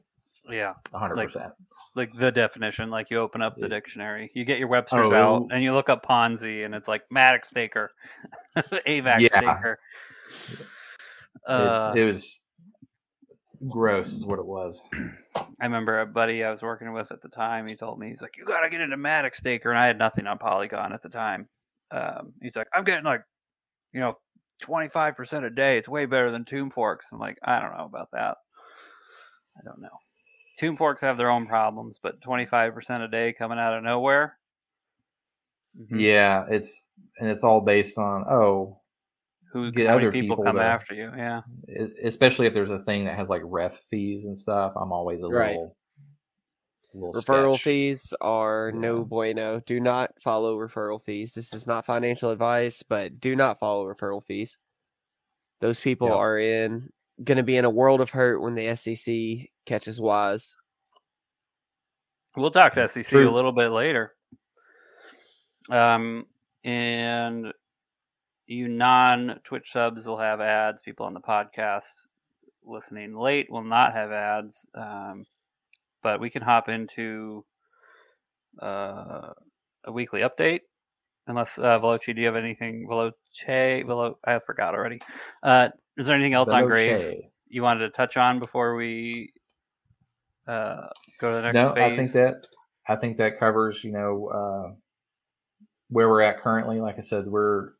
Yeah, hundred Like- percent. like the definition. Like you open up the dictionary, you get your Webster's Oh, out, and you look up Ponzi, and it's like Matic staker, AVAX Yeah. staker. Uh, it was gross, is what it was. I remember a buddy I was working with at the time. He told me he's like, "You got to get into Matic staker," and I had nothing on Polygon at the time. Um, he's like, "I'm getting like, you know, twenty five percent a day. It's way better than Tomb Forks." I'm like, "I don't know about that. I don't know. Tomb Forks have their own problems, but twenty five percent a day coming out of nowhere." Mhm. Yeah, it's and it's all based on oh, Who Get how many other people, people come to- after you? Yeah. especially if there's a thing that has like ref fees and stuff. I'm always a Right. little, little Referral sketch. fees are no Yeah. bueno. Do not follow referral fees. This is not financial advice, but do not follow referral fees. Those people Yep. are in going to be in a world of hurt when the SEC catches wise. We'll talk to It's SEC a little bit later. Um, and you non Twitch subs will have ads. People on the podcast listening late will not have ads. Um, but we can hop into uh, a weekly update. Unless uh, Veloci, do you have anything? Veloce, Velo, I forgot already. Uh, is there anything else on Grave you wanted to touch on before we uh, go to the next No, phase? I think that I think that covers you know uh, where we're at currently. Like I said, we're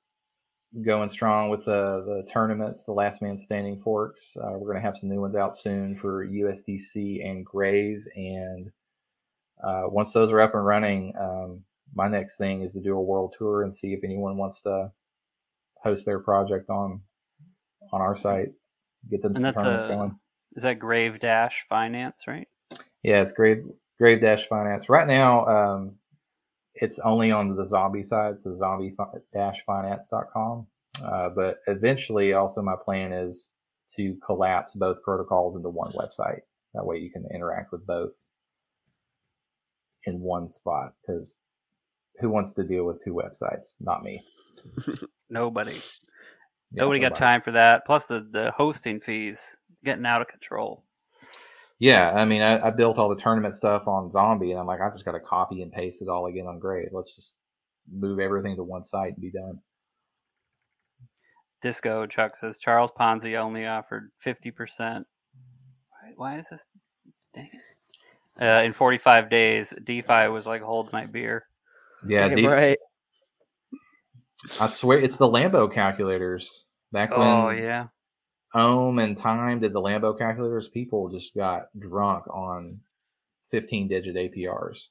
going strong with the the tournaments, the last man standing forks. Uh, we're going to have some new ones out soon for USDC and Grave, and uh, once those are up and running, um, my next thing is to do a world tour and see if anyone wants to host their project on on our site. Get them And some tournaments a- going. Is that Grave Dash Finance, right? Yeah, it's Grave Grave Dash Finance. Right now, um, it's only on the zombie side, so zombie dash finance.com. Uh, but eventually, also, my plan is to collapse both protocols into one website. That way, you can interact with both in one spot. Because who wants to deal with two websites? Not me. Nobody. Yeah, Nobody got nobody. time for that. Plus the, the hosting fees getting out of control. Yeah, I mean, I, I built all the tournament stuff on Zombie, and I'm like, I just got to copy and paste it all again on Grave. Let's just move everything to one site and be done. Disco Chuck says Charles Ponzi only offered fifty percent. Why is this? Dang it. Uh, in forty five days, DeFi was like hold my beer. Yeah, Damn these- right. I swear it's the Lambo calculators. Back when Oh yeah, Ohm and Time did the Lambo calculators, people just got drunk on 15 digit APRs.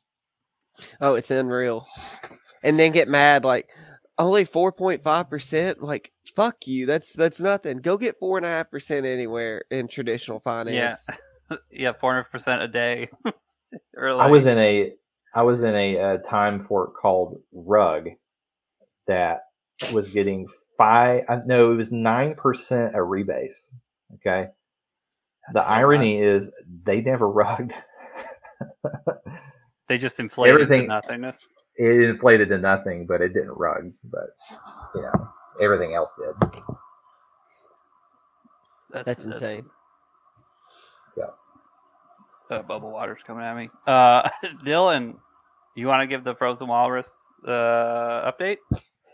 Oh, it's unreal. And then get mad like only four point five percent. Like fuck you. That's that's nothing. Go get four and a half percent anywhere in traditional finance. yeah, yeah, four hundred percent a day. or I was in a I was in a, uh time fork called Rug that was getting five. uh, No, it was nine percent a rebase. Okay. The so irony is they never rugged. They just inflated Everything- to nothingness. it inflated to nothing, but it didn't rug. But you know, everything else did. That's insane. Uh, bubble water's coming at me. Uh, Dylan, you want to give the Frozen Walrus uh, update?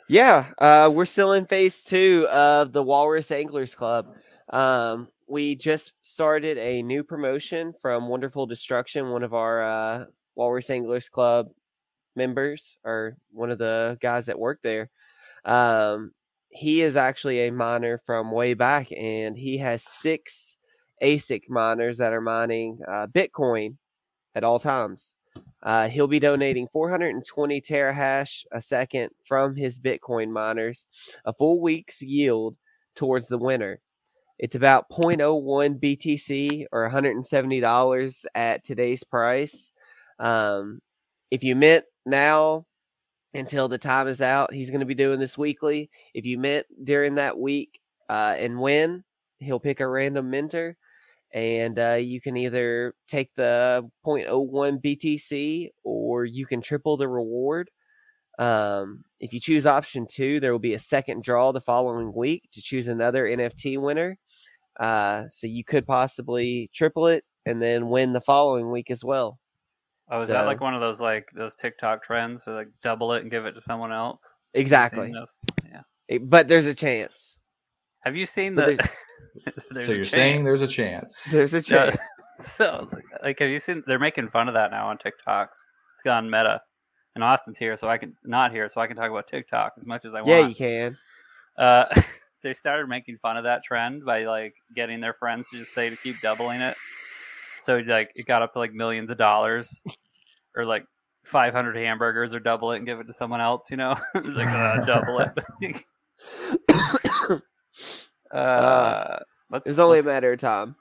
Yeah, uh, we're still in phase two of the Walrus Anglers Club. Um, we just started a new promotion from Wonderful Destruction, one of our uh, Walrus Anglers Club members, or one of the guys that work there. Um, he is actually a miner from way back, and he has six ASIC miners that are mining uh, Bitcoin at all times. Uh, he'll be donating 420 terahash a second from his Bitcoin miners, a full week's yield towards the winner. It's about 0.01 BTC or $170 at today's price. Um, if you mint now until the time is out, he's going to be doing this weekly. If you mint during that week uh, and win, he'll pick a random mentor and uh, you can either take the 0.01 BTC or you can triple the reward. Um, if you choose option two, there will be a second draw the following week to choose another NFT winner. Uh, so you could possibly triple it and then win the following week as well. Oh, is that like one of those like those TikTok trends? Or like double it and give it to someone else? Have you seen Exactly. Yeah. But there's a chance. Have you seen the? There's so you're chance. saying there's a chance. There's a Yeah. chance. So, like, have you seen? They're making fun of that now on TikToks. It's gone meta. And Austin's here, so I can not here, so I can talk about TikTok as much as I yeah, want. Yeah, you can. Uh, they started making fun of that trend by like getting their friends to just say to keep doubling it. So like it got up to like millions of dollars, or like 500 hamburgers, or double it and give it to someone else. You know, it's like uh, double it. Uh, let's, It's only a matter of time.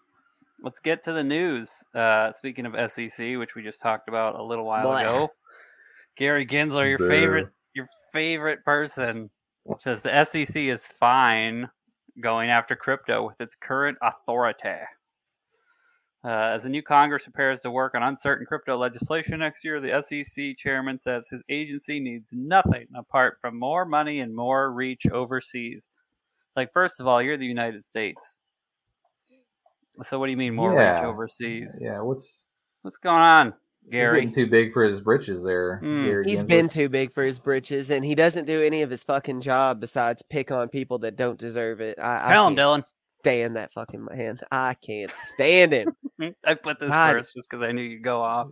let's get to the news. Uh, speaking of SEC, which we just talked about a little while Blah. ago, Gary Gensler, your Boo. favorite, your favorite person, says the SEC is fine going after crypto with its current authority. Uh, as the new Congress prepares to work on uncertain crypto legislation next year, the SEC chairman says his agency needs nothing apart from more money and more reach overseas. Like, first of all, you're the United States. So, what do you mean more reach Yeah. overseas? Yeah, what's What's going on, he's Gary? getting too big for his britches there. Mm. Gary He's Gensler. been too big for his britches, and he doesn't do any of his fucking job besides pick on people that don't deserve it. I, Tell I him, can't Dylan. stand that fucking man. I can't stand him. I put this God. first just because I knew you'd go off.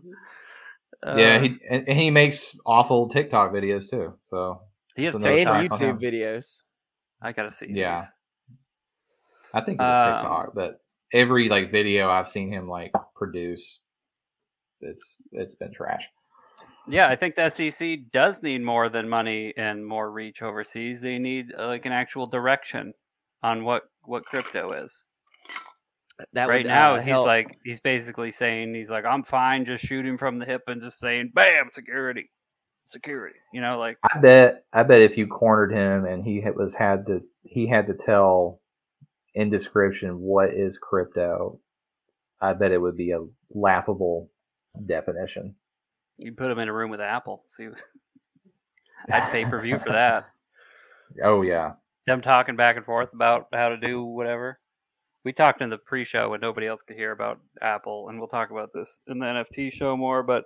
yeah, Uh, he and, and he makes awful TikTok videos too. So he has so no TikTok. YouTube videos. I gotta see. Yeah. these. I think it was Um, TikTok, but every like video I've seen him like produce, it's it's been trash. Yeah, I think the SEC does need more than money and more reach overseas. They need uh, like an actual direction on what what crypto is. That right would, now, uh, he's help. like he's basically saying he's like I'm fine just shooting from the hip and just saying bam security, security. You know, like I bet I bet if you cornered him and he was had to he had to tell in description what is crypto, I bet it would be a laughable definition. you put him in a room with Apple. See, I'd pay per view for that. Oh yeah. them talking back and forth about how to do whatever. We talked in the pre-show when nobody else could hear about Apple, and we'll talk about this in the NFT show more. But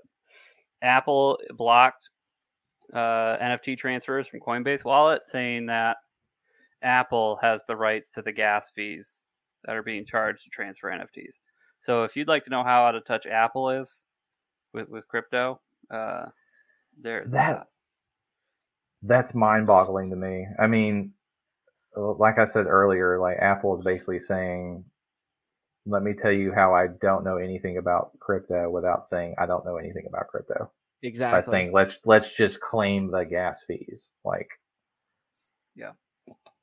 Apple blocked uh, NFT transfers from Coinbase Wallet, saying that Apple has the rights to the gas fees that are being charged to transfer NFTs. So if you'd like to know how out of touch Apple is with with crypto, uh, there's That that's mind-boggling to me. I mean, like I said earlier, like Apple is basically saying, "Let me tell you how I don't know anything about crypto," without saying I don't know anything about crypto. By exactly. saying let's let's just claim the gas fees, like Yeah.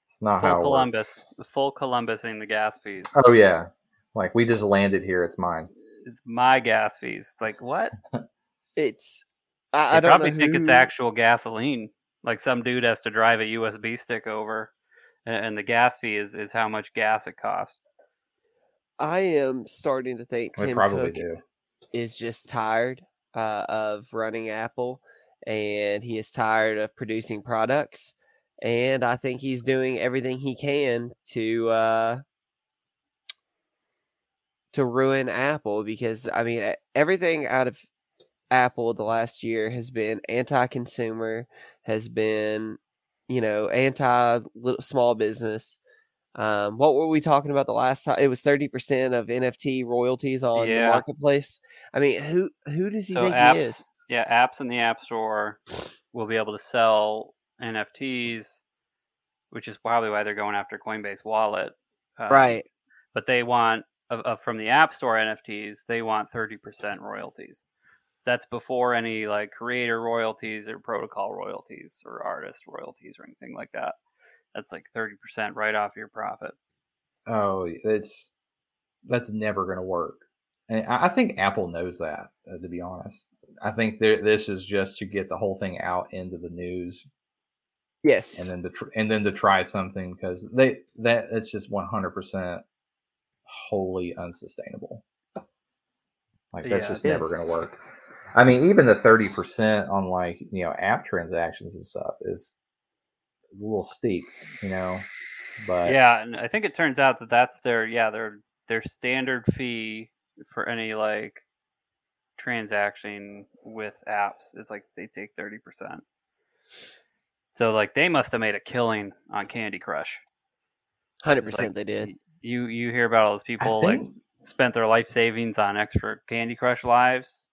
it's not full how it Columbus, works. full Columbusing the gas fees. Oh yeah, like we just landed here. It's mine. it's my gas fees. It's like what? It's I, I, I don't probably know think it's actual gasoline. Like some dude has to drive a USB stick over, and, and the gas fee is, is how much gas it costs. I am starting to think We Tim Cook do. is just tired uh, of running Apple, and he is tired of producing products. And I think he's doing everything he can to uh, to ruin Apple because I mean everything out of Apple the last year has been anti-consumer, has been you know anti little small business. Um, what were we talking about the last time? It was thirty percent of NFT royalties on Yeah. the marketplace. I mean, who who does he So think apps, he is? yeah, apps in the App Store will be able to sell NFTs, which is probably why they're going after Coinbase Wallet. Um, right. but they want of, of from the app store nfts they want 30% royalties that's before any like creator royalties or protocol royalties or artist royalties or anything like that that's like 30% right off your profit Oh, it's that's never going to work. And I I think Apple knows that. Uh, to be honest, I think they're- this is just to get the whole thing out into the news, Yes. and then to tr- and then to try something because they that it's just one hundred percent wholly unsustainable. Like that's Yeah, just never going to work. I mean, even the thirty percent on like you know app transactions and stuff is a little steep, you know. But yeah and i think it turns out that that's their yeah their their standard fee for any like transaction with apps is like they take 30%. So like they must have made a killing on Candy Crush. Hundred percent, like, they did. You you hear about all those people like spent their life savings on extra Candy Crush lives.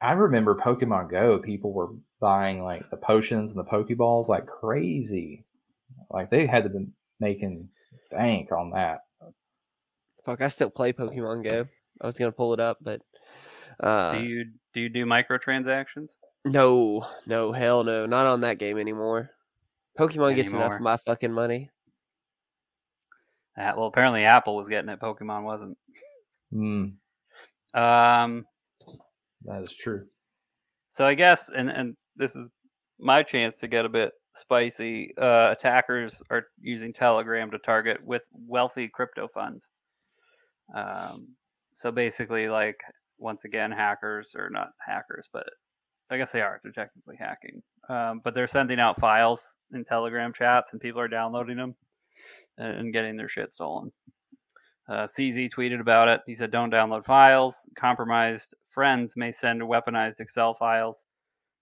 I remember Pokemon Go. People were buying like the potions and the Pokeballs like crazy. Like they had to be making bank on that. Fuck, I still play Pokemon Go. I was gonna pull it up, but uh, do you do you do microtransactions? no, no, hell no, not on that game anymore. Pokemon gets enough of my fucking money. Uh, well, apparently Apple was getting it. Pokemon wasn't. Mm, Um, that is true. so I guess, and and this is my chance to get a bit spicy. Uh, attackers are using Telegram to target with wealthy crypto funds. Um, so basically, like once again, hackers or not hackers, but I guess they are. They're technically hacking. Um, but they're sending out files in Telegram chats, and people are downloading them and, and getting their shit stolen. Uh, CZ tweeted about it. He said, "Don't download files. Compromised friends may send weaponized Excel files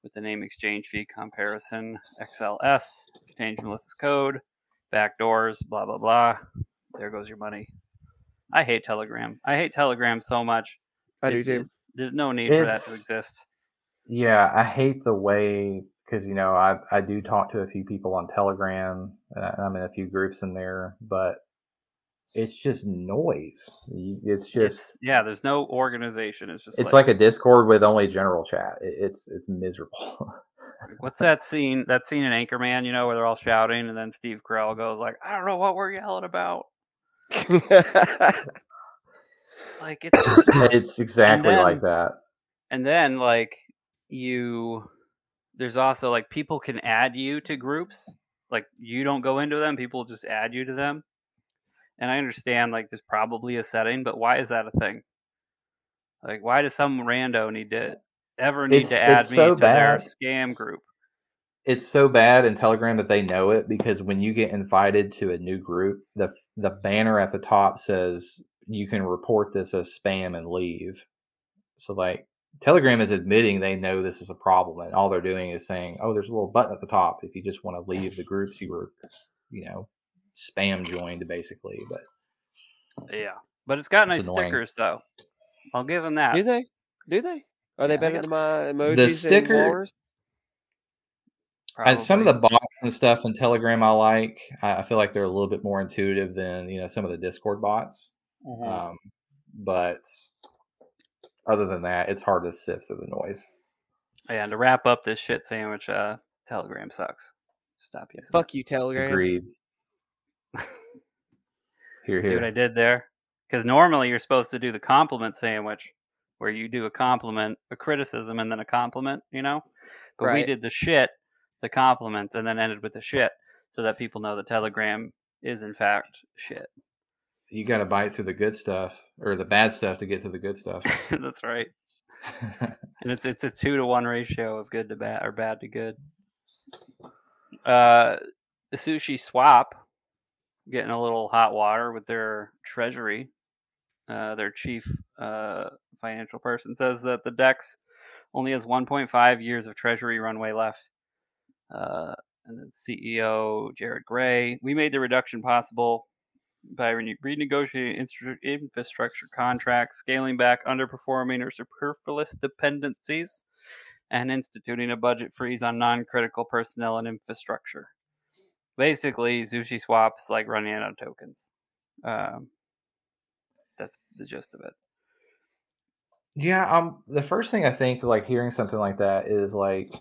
with the name exchange fee comparison XLS contains malicious code, backdoors, blah blah blah. There goes your money." I hate Telegram. I hate Telegram so much. I do too. it- there's no need for that to exist. Yeah, I hate the way because you know I I do talk to a few people on Telegram and I'm in a few groups in there, but it's just noise. It's just It's, yeah, there's no organization. It's just it's like a Discord with only general chat. It's it's miserable. What's that scene? That scene in Anchorman, you know, where they're all shouting, and then Steve Carell goes like, "I don't know what we're yelling about." Like it's, it's exactly then- like that. and then like you, there's also like people can add you to groups. Like you don't go into them; people just add you to them. And I understand like there's probably a setting, but why is that a thing? Like, why does some rando need to ever need It's- to add me so to their scam group? It's so bad in Telegram that they know it because when you get invited to a new group, the the banner at the top says you can report this as spam and leave. So like Telegram is admitting they know this is a problem and all they're doing is saying, "Oh, there's a little button at the top if you just want to leave the groups you were, you know, spam joined basically." But Yeah, but it's got It's nice annoying. stickers though. I'll give them that. do they? Do they? Are they Yeah, I better than my emojis sticker- and Wars? And some of the bots and stuff in Telegram I like. I I feel like they're a little bit more intuitive than you know some of the Discord bots. Mhm. Um, but other than that, it's hard to sift through the noise. Yeah, and to wrap up this shit sandwich, uh, Telegram sucks. Stop using. it. Fuck you, Telegram. Agreed. Here, See what I did there? Because normally you're supposed to do the compliment sandwich, where you do a compliment, a criticism, and then a compliment. You know, but we did the shit, the compliments, and then ended with the shit, so that people know the Telegram is in fact shit. You got to bite through the good stuff or the bad stuff to get to the good stuff. That's right. and it's it's a two to one ratio of good to bad or bad to good. Uh, the sushi swap getting a little hot water with their treasury. Uh, their chief uh, financial person says that the Dex only has 1.5 years of treasury runway left. Uh, and then CEO Jared Grey, we made the reduction possible by rene- renegotiating infrastructure contracts, scaling back underperforming or superfluous dependencies, and instituting a budget freeze on non-critical personnel and infrastructure. Basically, Sushi Swap's like running out of tokens. Um, that's the gist of it. yeah, um, the first thing I think, like hearing something like that, is like,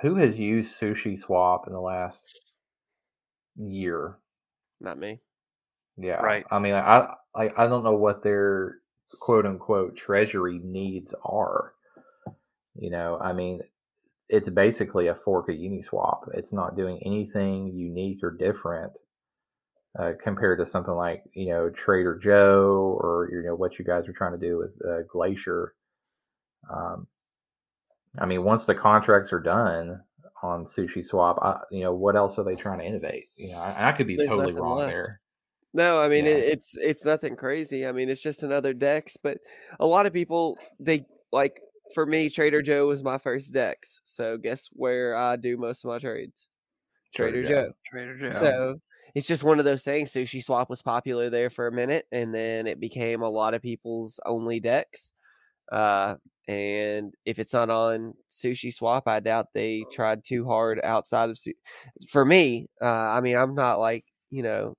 who has used Sushi Swap in the last year? Not me. Yeah, Right. I mean, I I I don't know what their quote unquote treasury needs are. You know, I mean, it's basically a fork of Uniswap. It's not doing anything unique or different uh, compared to something like you know Trader Joe or you know what you guys are trying to do with uh, Glacier. Um, I mean, once the contracts are done on Sushi Swap, I, you know what else are they trying to innovate? You know, I, I could be There's totally wrong left. there. No, I mean Yeah. it, it's it's nothing crazy. I mean it's just another Dex, but a lot of people they like for me Trader Joe was my first Dex. So guess where I do most of my trades? Trader, Trader Joe. Joe. Trader Joe. So it's just one of those things. Sushi Swap was popular there for a minute, and then it became a lot of people's only Dex. Uh, and if it's not on Sushi Swap, I doubt they tried too hard outside of. Su- for me, uh, I mean, I'm not like you know,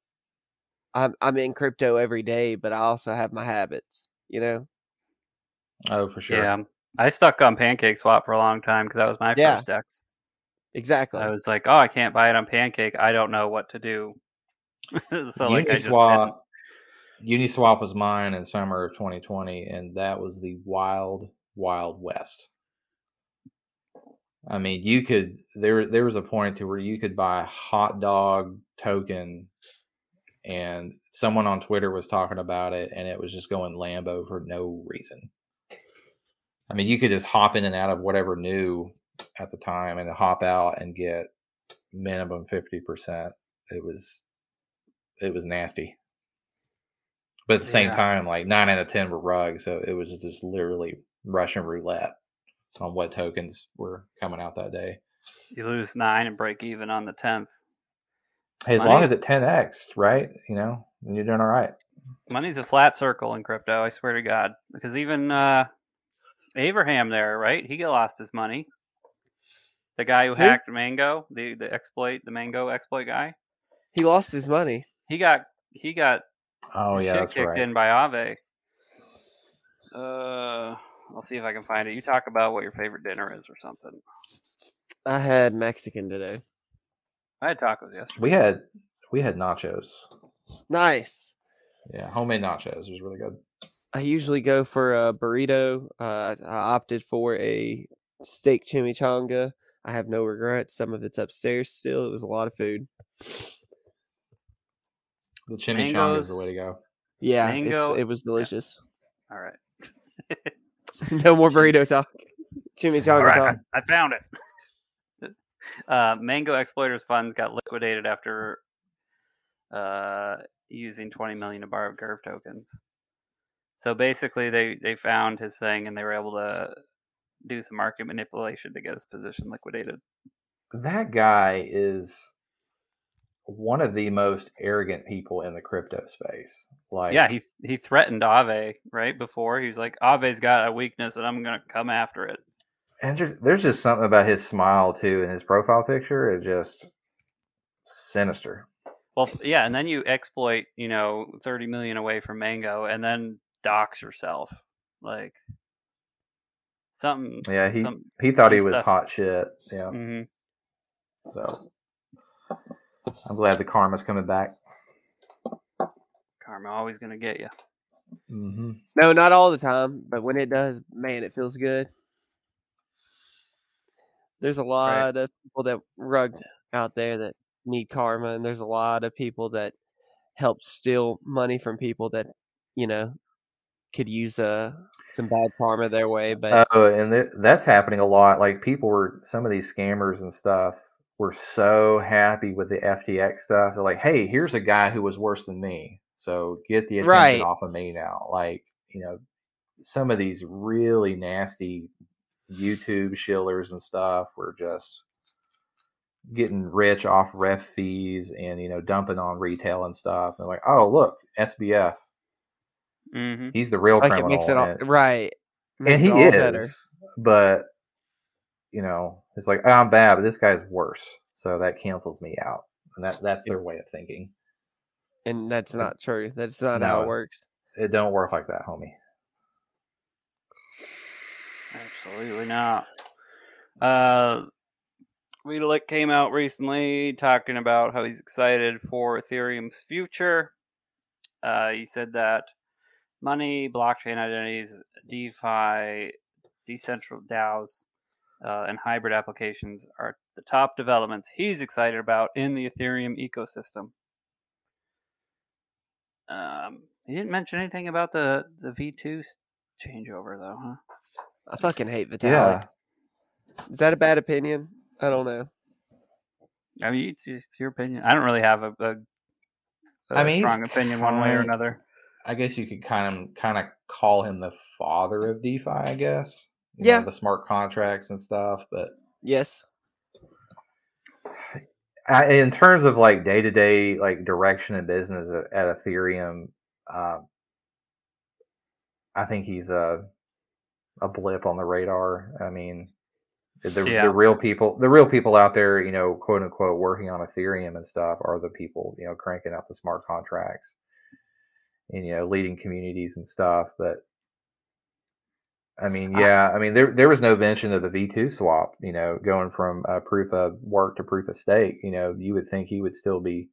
I'm I'm in crypto every day, but I also have my habits. You know, Oh, for sure. Yeah, I stuck on Pancake Swap for a long time because that was my Yeah. first Dex. exactly. I was like, oh, I can't buy it on Pancake. I don't know what to do. so like, I just didn't. Uniswap, Uniswap was mine in summer of 2020, and that was the wild, wild west. I mean, you could there there was a point to where you could buy a hot dog token, and someone on Twitter was talking about it, and it was just going Lambo for no reason. I mean, you could just hop in and out of whatever new at the time, and hop out and get minimum fifty percent. It was it was nasty. But at the same Yeah. time, like nine out of ten were rugs, so it was just literally Russian roulette on what tokens were coming out that day. You lose nine and break even on the tenth. As Money- long as it 10x, right? You know, then you're doing all right. Money's a flat circle in crypto. I swear to God, because even uh, Abraham there, right? He got lost his money. The guy who Who? hacked Mango, the the exploit, the Mango exploit guy. he lost his money. He got he got Oh yeah, shit that's kicked right. in by Aave. Uh, I'll see if I can find it. You talk about what your favorite dinner is or something. I had Mexican today. I had tacos yesterday. We had we had nachos. Nice. Yeah, homemade nachos was really good. I usually go for a burrito. Uh, I opted for a steak chimichanga. I have no regrets. Some of it's upstairs still. It was a lot of food. The chimichanga is the way to go. Yeah, Mango- it's, it was delicious. All right. no more burrito talk. Chimichanga All right, talk. I, I found it. Uh, Mango Exploiters funds got liquidated after uh, using 20 million of borrowed Curve tokens. So basically, they, they found his thing and they were able to do some market manipulation to get his position liquidated. That guy is one of the most arrogant people in the crypto space. Like yeah, he he threatened Aave right before. He was like, "Aave's got a weakness, and I'm gonna come after it." And there's, there's just something about his smile too, and his profile picture is just sinister. Well, yeah, and then you exploit, you know, 30 million away from Mango, and then dox herself. like something. Yeah, he some, he thought he was stuff. hot shit. Yeah, mhm. so I'm glad the karma's coming back. Karma always gonna get you. Mm-hmm. No, not all the time, but when it does, man, it feels good. There's a lot of people that rugged out there that need karma, and there's a lot of people that help steal money from people that you know could use uh, some bad karma their way. But Oh, and th- that's happening a lot. Like people were, some of these scammers and stuff were so happy with the FTX stuff. They're like, "Hey, here's a guy who was worse than me, so get the attention Right. off of me now." Like, you know, some of these really nasty YouTube shillers and stuff were just getting rich off ref fees and you know dumping on retail and stuff. And like, oh look, SBF, hmm he's the real like it criminal. makes it all and- right. and he it all is, better. but you know, it's like "Oh, I'm bad, but this guy's worse, so that cancels me out, and that that's their way of thinking. and that's not true. That's not how it works. It don't work like that, homie. Absolutely not. Uh, Vitalik came out recently talking about how he's excited for Ethereum's future. Uh, he said that money, blockchain identities, DeFi, decentral DAOs, uh, and hybrid applications are the top developments he's excited about in the Ethereum ecosystem. Um, he didn't mention anything about the, the V2 changeover, though, huh? I fucking hate Vitalik. Yeah, Is that a bad opinion? I don't know. I mean, it's, it's your opinion. I don't really have a, a a I mean, strong opinion one way or another. I guess you could kind of kind of call him the father of DeFi. I guess. You Yeah. know, the smart contracts and stuff, but Yes. I, in terms of like day to day like direction and business at, at Ethereum, um, I think he's a a blip on the radar. I mean, the Yeah. the real people, the real people out there, you know, quote unquote, working on Ethereum and stuff, are the people you know cranking out the smart contracts and you know leading communities and stuff. But I mean, yeah, I mean, there there was no mention of the V two swap. You know, going from uh, proof of work to proof of stake. You know, you would think he would still be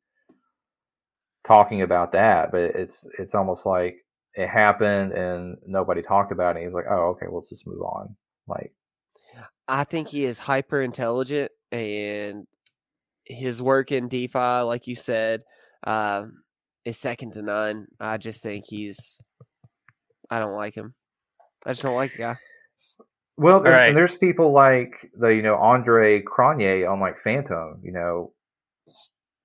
talking about that, but it's it's almost like it happened and nobody talked about it. He was like, oh, okay, well, let's just move on. Like, I think he is hyper intelligent and his work in DeFi, like you said, um, is second to none. I just think he's I don't like him. I just don't like the guy. well, and, right. and there's people like the you know Andre Cronje on like Fantom. You know,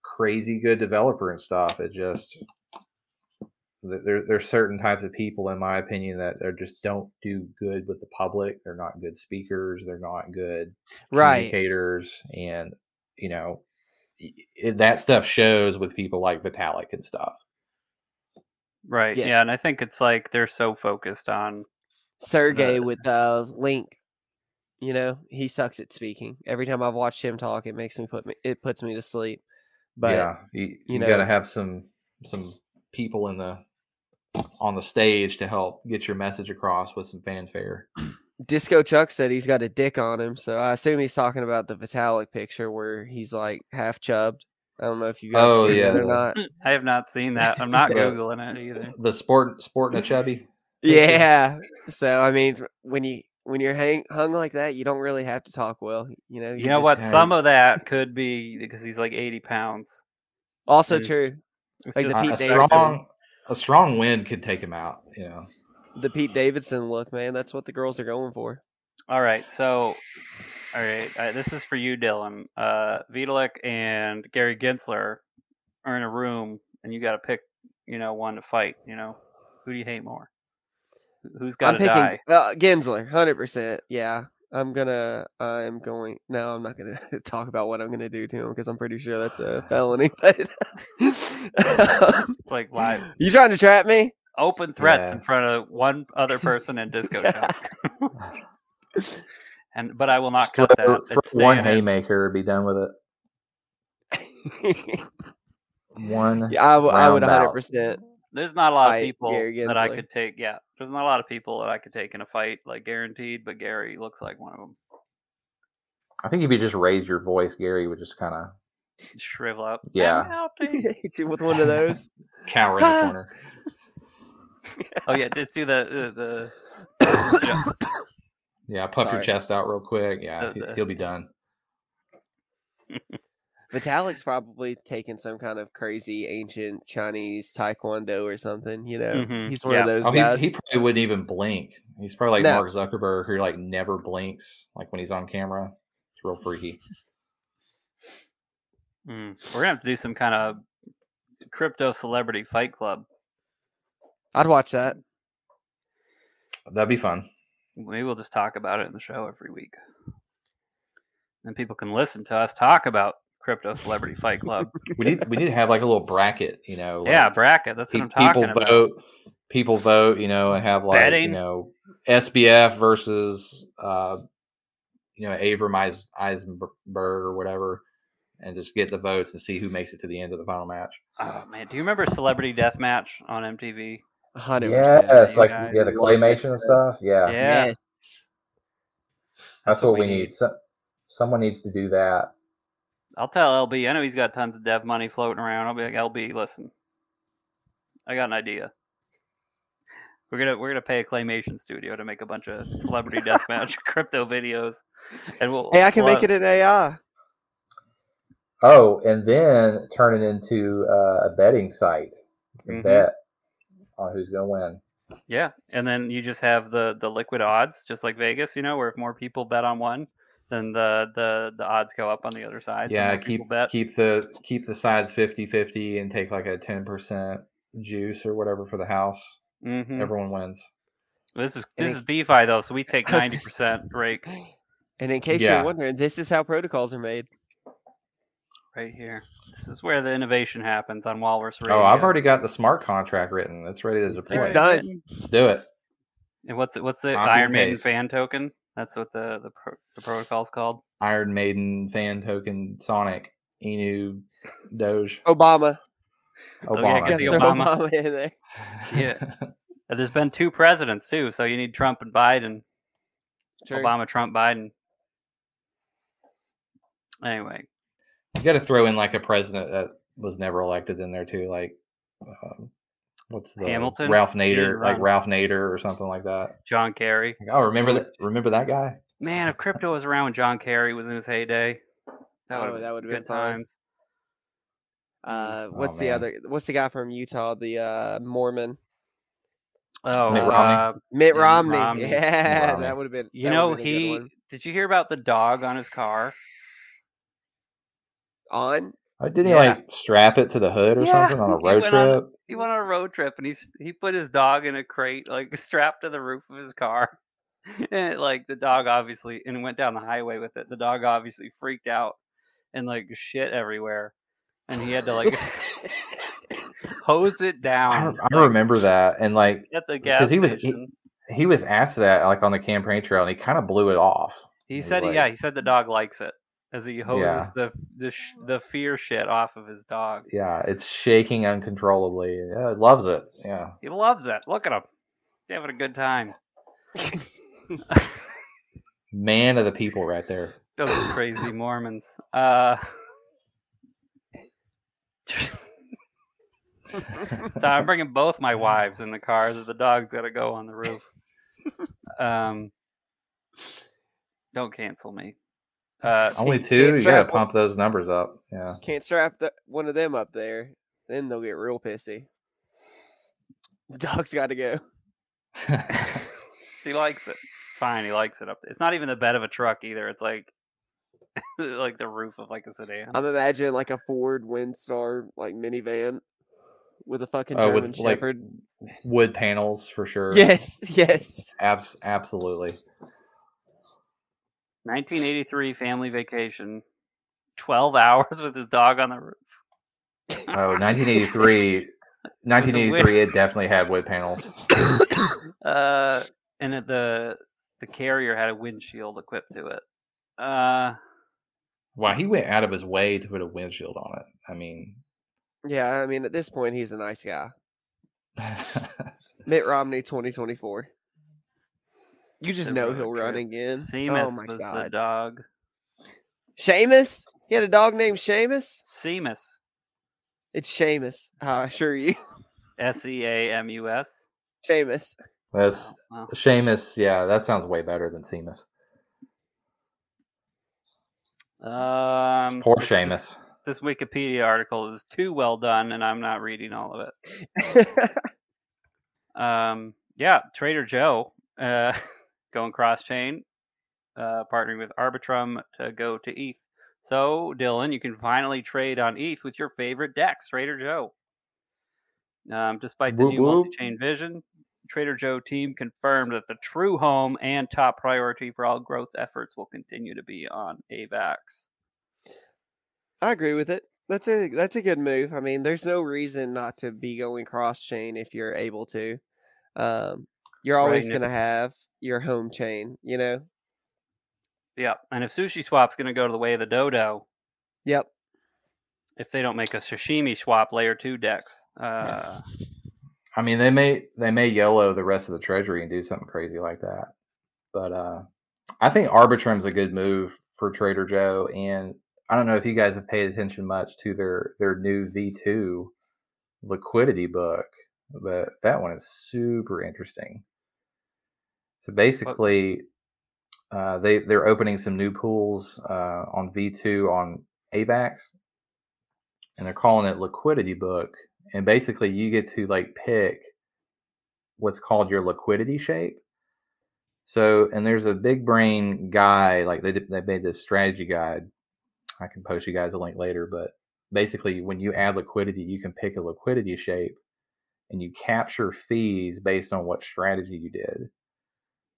crazy good developer and stuff. It just th- there there's certain types of people, in my opinion, that are just don't do good with the public. They're not good speakers. They're not good Right. communicators, and you know y- it, that stuff shows with people like Vitalik and stuff. Right. Yes. Yeah, and I think it's like they're so focused on Sergey The- with uh Link. You know, he sucks at speaking. Every time I've watched him talk, it makes me put me it puts me to sleep. But yeah, you, you, know- got to have some some people in the on the stage to help get your message across with some fanfare. Disco Chuck said he's got a dick on him, so I assume he's talking about the Vitalik picture where he's like half chubbed. I don't know if you guys Oh, seen that yeah. or not. Mm. I have not seen that. I'm not googling it either. The sport sporting a chubby. Yeah. So I mean, when you when you're hang, hung like that, you don't really have to talk well. You know. You know what? just- Some of that could be because he's like 80 pounds. Also There's- true. It's Like the A, Pete a Davidson. strong a strong wind could take him out. You know. The Pete Davidson look, man. That's what the girls are going for. All right, so all right, uh, this is for you, Dylan. Uh, Vitalik and Gary Gensler are in a room, and you got to pick, you know, one to fight. You know, who do you hate more? Who- Who's got to die? uh, Gensler, hundred percent. Yeah, I'm gonna. I'm going. No, I'm not gonna talk about what I'm gonna do to him because I'm pretty sure that's a felony. But It's like live you trying to trap me? Open threats Yeah. in front of one other person in Disco Chuck. and but I will not cut Throw- that. throw It's one staying in. haymaker, be done with it. One. yeah, I, w- I would 100. percent There's not a lot of people that I could take. Yeah, there's not a lot of people that I could take in a fight, like guaranteed. But Gary looks like one of them. I think if you just raise your voice, Gary would just kind of Shrivel up. Yeah. I'm helping. Hit you with one of those. cower in the corner. Oh yeah, let's do the the. the Yeah, puff your chest out real quick. Yeah, The- he- the- he'll be done. Vitalik's probably taking some kind of crazy ancient Chinese taekwondo or something. You know, Mhm, he's one yeah. of those Oh, guys. he, he probably wouldn't even blink. He's probably like No. Mark Zuckerberg, who like never blinks, like when he's on camera. It's real freaky. Mm, we're gonna have to do some kind of crypto celebrity fight club. I'd watch that. That'd be fun. Maybe we'll just talk about it in the show every week. Then people can listen to us talk about crypto celebrity fight club. We need we need to have like a little bracket, you know. yeah, bracket. That's what I'm talking people about. vote. People vote, you know, and have like Betting. you know SBF versus uh, you know Abram Eis- Eisenberg or whatever, and just get the votes and see who makes it to the end of the final match. Oh man, do you remember Celebrity Deathmatch on MTV? Hundred Yes, percent. like guys. yeah, the claymation and stuff. Yeah, Yeah, Yes. that's what we need. So, someone needs to do that. I'll tell LB. I know he's got tons of dev money floating around. I'll be like, LB, listen, I got an idea. We're gonna we're gonna pay a claymation studio to make a bunch of celebrity deathmatch crypto videos, and we'll. Hey, I can we'll make it an AI. Oh, and then turn it into uh, a betting site. You can Mhm. Bet on who's going to win. Yeah, and then you just have the the liquid odds, just like Vegas, you know, where if more people bet on one, then the the the odds go up on the other side. yeah, keep people bet. keep the keep the sides 50-50 and take like a ten percent juice or whatever for the house. hmm Everyone wins. This is And this it- is DeFi though, so we take ninety percent rake And in case Yeah. you're wondering, this is how protocols are made. Right here. This is where the innovation happens on Walrus Radio. Oh, I've already got the smart contract written. It's ready to deploy. It's done. Let's do it. And what's it? What's the Copy Iron Maiden paste. fan token? That's what the the, pro, the protocol's called. Iron Maiden fan token Sonic Inu Doge Obama. Oh, yeah, Obama. get the Obama. Obama in there. Yeah. There's been two presidents too, so you need Trump and Biden. True. Obama, Trump, Biden. Anyway, you got to throw in like a president that was never elected in there too, like um, what's the Hamilton? Ralph Nader, like. Ralph Nader or something like that. John Kerry. Like, oh, remember that? Remember that guy? Man, if crypto was around when John Kerry was in his heyday, that Oh, would that have would've been been good times. Uh, what's the other? What's the guy from Utah? The uh, Mormon Oh, Mitt uh, Romney? Mitt Yeah, Romney. Romney. Yeah, Romney. that would have been. you know been he. Did you hear about the dog on his car? On. Oh, didn't Yeah. he like strap it to the hood or Yeah, something on a he road went on- trip? He went on a road trip and he's he put his dog in a crate, like strapped to the roof of his car. And it, like the dog obviously and went down the highway with it. The dog obviously freaked out and like shit everywhere. And he had to like hose it I, down I remember that, and like at the gas because he was he, he was asked that like on the campaign trail, and he kind of blew it off. He He's said, like- yeah, he said the dog likes it as he hoses Yeah. the the sh- the fear shit off of his dog. Yeah, it's shaking uncontrollably. Yeah, it loves it. Yeah. He loves it. Look at him, He's having a good time. Man of the people right there. Those crazy Mormons. Uh, so I'm bringing both my wives in the car. So the dog's got to go on the roof. Um, don't cancel me. Uh, Only two. You gotta one- pump those numbers up. Yeah. Can't strap the, one of them up there, then they'll get real pissy. The dog's got to go. he likes it. It's fine. He likes it up. There. It's not even the bed of a truck either. It's like like the roof of like a sedan. I'm imagining like a Ford Windstar like minivan with a fucking Oh, German with like Shepherd. wood panels for sure. Yes, yes. Abs- absolutely. 1983 family vacation. 12 hours with his dog on the roof. Oh, 1983. 1983. It definitely had wood panels. Uh, and it, the the carrier had a windshield equipped to it. Uh, Wow, he went out of his way to put a windshield on it. I mean, Yeah, I mean at this point he's a nice guy. Mitt Romney 2024. You just know he'll run again. Seamus oh my was the god. dog. Seamus? He had a dog named Seamus? Seamus. It's Seamus. I assure you. S E A M U S. Seamus. that's Wow. Seamus. Yeah, that sounds way better than Seamus. Um, Poor this- Seamus. This Wikipedia article is too well done, and I'm not reading all of it. Um, yeah, Trader Joe uh, going cross chain, uh, partnering with Arbitrum to go to ETH. So, Dylan, you can finally trade on ETH with your favorite DEX, Trader Joe. Um, despite the Whoop new multi-chain vision, Trader Joe team confirmed that the true home and top priority for all growth efforts will continue to be on AVAX. I agree with it. That's a that's a good move. I mean, there's no reason not to be going cross chain if you're able to. Um, you're always Right, going to have your home chain, you know. Yeah, and if Sushi Swap's going to go to the way of the dodo, Yep. if they don't make a sashimi swap layer two Dex, uh, I mean, they may they may YOLO the rest of the treasury and do something crazy like that. But uh, I think Arbitrum's a good move for Trader Joe, and I don't know if you guys have paid attention much to their their new V two liquidity book, but that one is super interesting. So basically, uh, they they're opening some new pools uh, on V two on AVAX, and they're calling it liquidity book and basically you get to like pick what's called your liquidity shape So, and there's a big brain guy, like they they made this strategy guide. I can post you guys a link later, but basically, when you add liquidity, you can pick a liquidity shape, and you capture fees based on what strategy you did.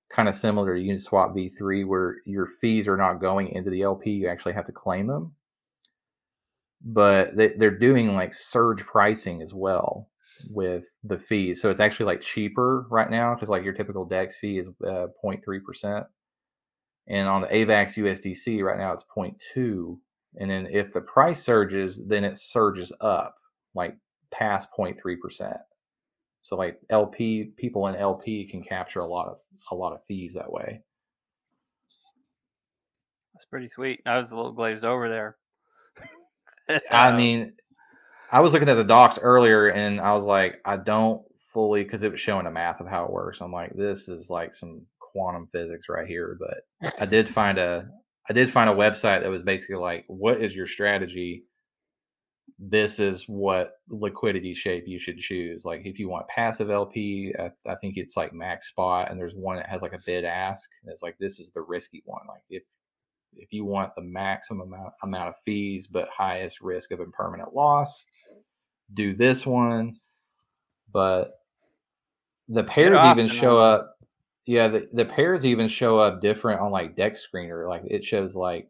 Kind of similar to Uniswap v3, where your fees are not going into the LP; you actually have to claim them. But they, they're doing like surge pricing as well with the fees. So it's actually like cheaper right now because like your typical DEX fee is uh, 0.3%. And on the AVAX USDC right now it's 0.2. And then if the price surges, then it surges up like past 0.3%. So like LP people in LP can capture a lot of a lot of fees that way. That's pretty sweet. I was a little glazed over there. I mean, I was looking at the docs earlier and I was like, I don't fully because it was showing the math of how it works. I'm like, this is like some quantum physics right here. But I did find a I did find a website that was basically like, what is your strategy? This is what liquidity shape you should choose. Like if you want passive LP, I, I think it's like max spot, and there's one that has like a bid ask, and it's like this is the risky one. Like if if you want the maximum amount, amount of fees but highest risk of impermanent loss, do this one. But the pairs even show up. Yeah, the, the pairs even show up different on like Dex Screener. Like it shows like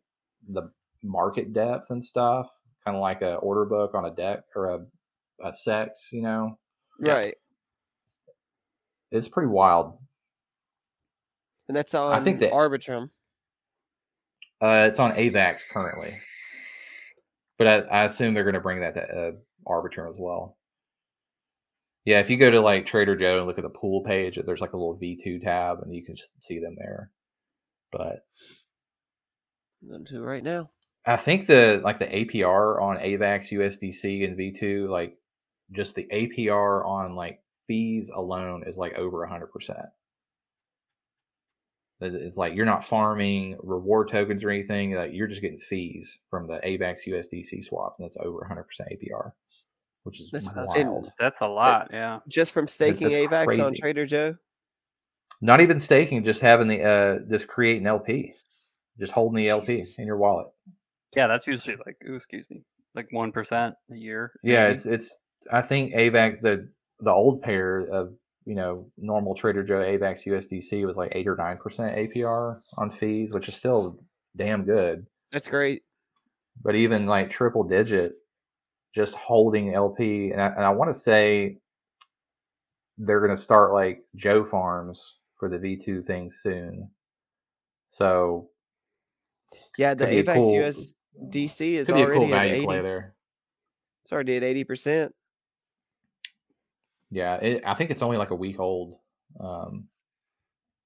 the market depth and stuff, kind of like a order book on a deck or a, a CEX, you know? Right. It's pretty wild. And that's on I think that- Arbitrum. Uh, it's on AVAX currently, but I, I assume they're going to bring that to uh, Arbitrum as well. Yeah, if you go to like Trader Joe and look at the pool page, there's like a little V2 tab, and you can see them there. But I'm going to right now. I think the like the APR on AVAX USDC and V2, like just the APR on like fees alone is like over a hundred percent. It's like you're not farming reward tokens or anything. Like you're just getting fees from the AVAX USDC swap, and that's over 100% APR, which is That's- wild. That's a lot, yeah. Just from staking that's AVAX on. Trader Joe. Not even staking, just having the uh, just creating LP, just holding the LP in your wallet. Yeah, that's usually like, ooh, excuse me, like 1% a year. Yeah, maybe. it's it's. I think AVAX the the old pair of you know normal Trader Joe AVAX USDC was like eight or nine percent APR on fees, which is still damn good. That's great. but even like triple digit, just holding LP, and I, and I want to say they're going to start like Joe Farms for the V2 thing soon. So Yeah, the Could be a AVAX cool- USDC is could be a already cool at value 80. play there. It's already at eighty percent. Yeah, it, I think it's only like a week old. Um,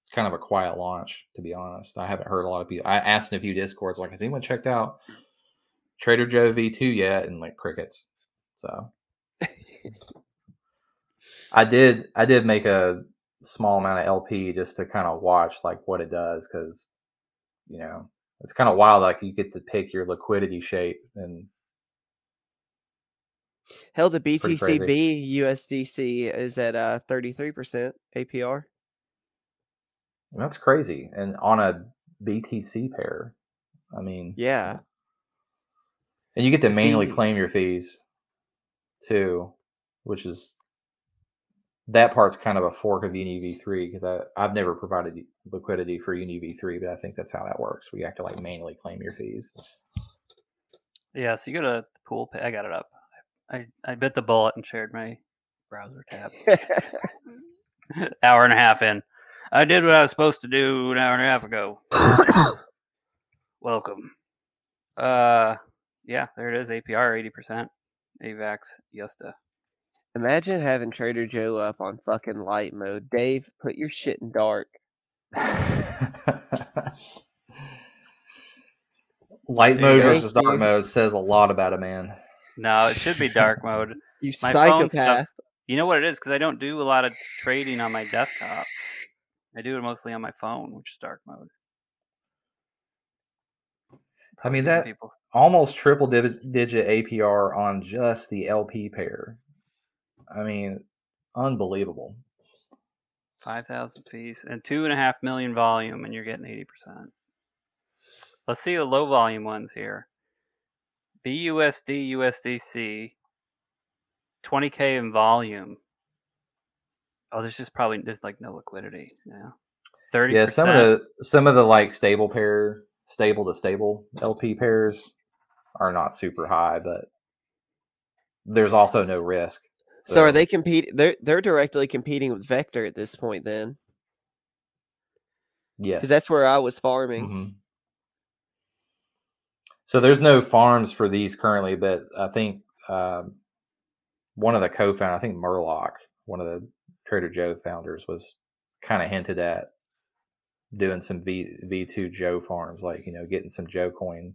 it's kind of a quiet launch, to be honest. I haven't heard a lot of people. I asked in a few discords, like, has anyone checked out Trader Joe V2 yet? And like crickets. So I did. I did make a small amount of LP just to kind of watch like what it does because you know it's kind of wild. Like you get to pick your liquidity shape and Hell, the. BTCB USDC is at uh three percent APR. that's crazy. And on a BTC pair, I mean, Yeah, And you get to manually claim your fees too, which is that part's kind of a fork of UniV3 because I I've never provided liquidity for UniV3, but I think that's how that works. We have to like manually claim your fees. Yeah, so you go to the pool. pa- I got it up. I, I bit the bullet and shared my browser tab. hour and a half in. I did what I was supposed to do an hour and a half ago. Welcome. Uh, yeah, there it is. APR eighty percent. AVAX Yusta. Imagine having Trader Joe up on fucking light mode. Dave, put your shit in dark. Light There mode versus dark you. mode says a lot about a man. No, it should be dark mode. You My phone stuff- psychopath. You know what it is? Because I don't do a lot of trading on my desktop. I do it mostly on my phone, which is dark mode. I mean that people. almost triple digit APR on just the LP pair. I mean, unbelievable. Five thousand fees and two and a half million volume, and you're getting eighty percent. Let's see the low volume ones here. BUSD USDC, twenty k in volume. Oh, there's just probably there's like no liquidity. Yeah, thirty. Yeah, some of the some of the like stable pair, stable to stable LP pairs are not super high, but there's also no risk. So, are they compete? They're they're directly competing with Vector at this point, then, Yes, because that's where I was farming. Mhm. So there's no farms for these currently, but I think um, one of the co-founders, I think Murloc, one of the Trader Joe founders, was kind of hinted at doing some V V2 Joe farms, like you know, getting some Joe coin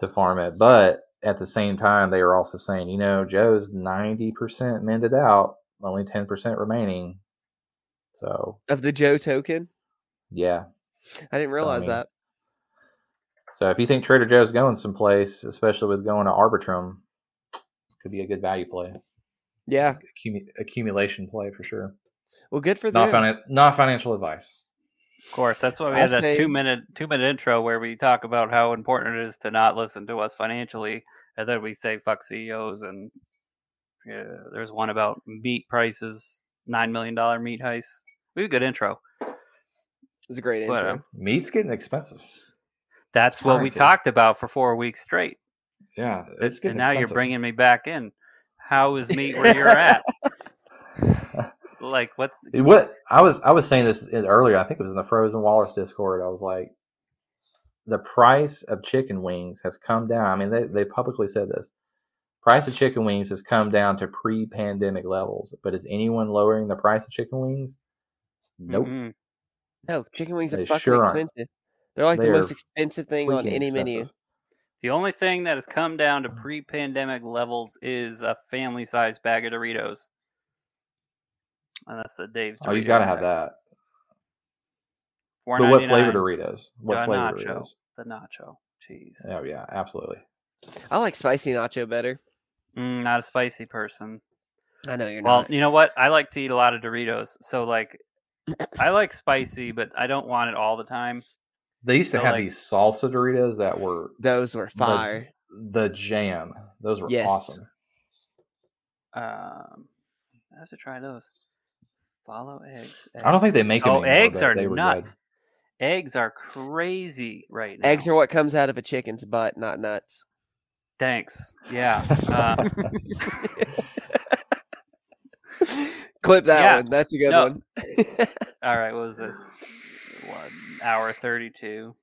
to farm it. But at the same time, they were also saying, you know, Joe's 90% mended out, only 10% remaining. So Of the Joe token, yeah, I didn't So, I realize mean, that. So if you think Trader Joe's going someplace, especially with going to Arbitrum, could be a good value play, Yeah. Accumu- accumulation play for sure. Well, good for Not them. finan- not financial advice. Of course, that's why we I had that say- two minute two minute intro where we talk about how important it is to not listen to us financially, and then we say fuck CEOs and yeah, there's one about meat prices, nine million dollar meat heist. We have a good intro. It's a great But, intro. uh, Meat's getting expensive. That's It's what we pricey. talked about for four weeks straight. Yeah, it's and getting now you're bringing me back in. How is meat where you're at? Like, what's what I was I was saying this earlier. I think it was in the Frozen Walrus Discord. I was like, the price of chicken wings has come down. I mean, they they publicly said this. Price of chicken wings has come down to pre-pandemic levels. But is anyone lowering the price of chicken wings? Nope. Mm-mm. No, chicken wings are fucking sure aren't. expensive. They're like They the most expensive thing on Freaking any menu. The only thing that has come down to mm. pre-pandemic levels is a family-sized bag of Doritos. And that's the Dave's. Oh, you gotta have bag. that. But what flavor Doritos? What Uh, flavor nacho. Doritos? The nacho cheese. Oh yeah, absolutely. I like spicy nacho better. Mm, not a spicy person. I know you're Well, not. Well, you know what? I like to eat a lot of Doritos, so like, I like spicy, but I don't want it all the time. They used to So, have like- these salsa Doritos that were Those were fire. the jam. Those were Yes. awesome. Um, I have to try those. Follow eggs. I don't think they make them Oh, anymore, eggs are they were nuts. Eggs are crazy right now. Eggs are what comes out of a chicken's butt, not nuts. Thanks. Yeah. Uh, Clip that Yeah. one. That's a good No. one. all right. What was this? One hour thirty-two.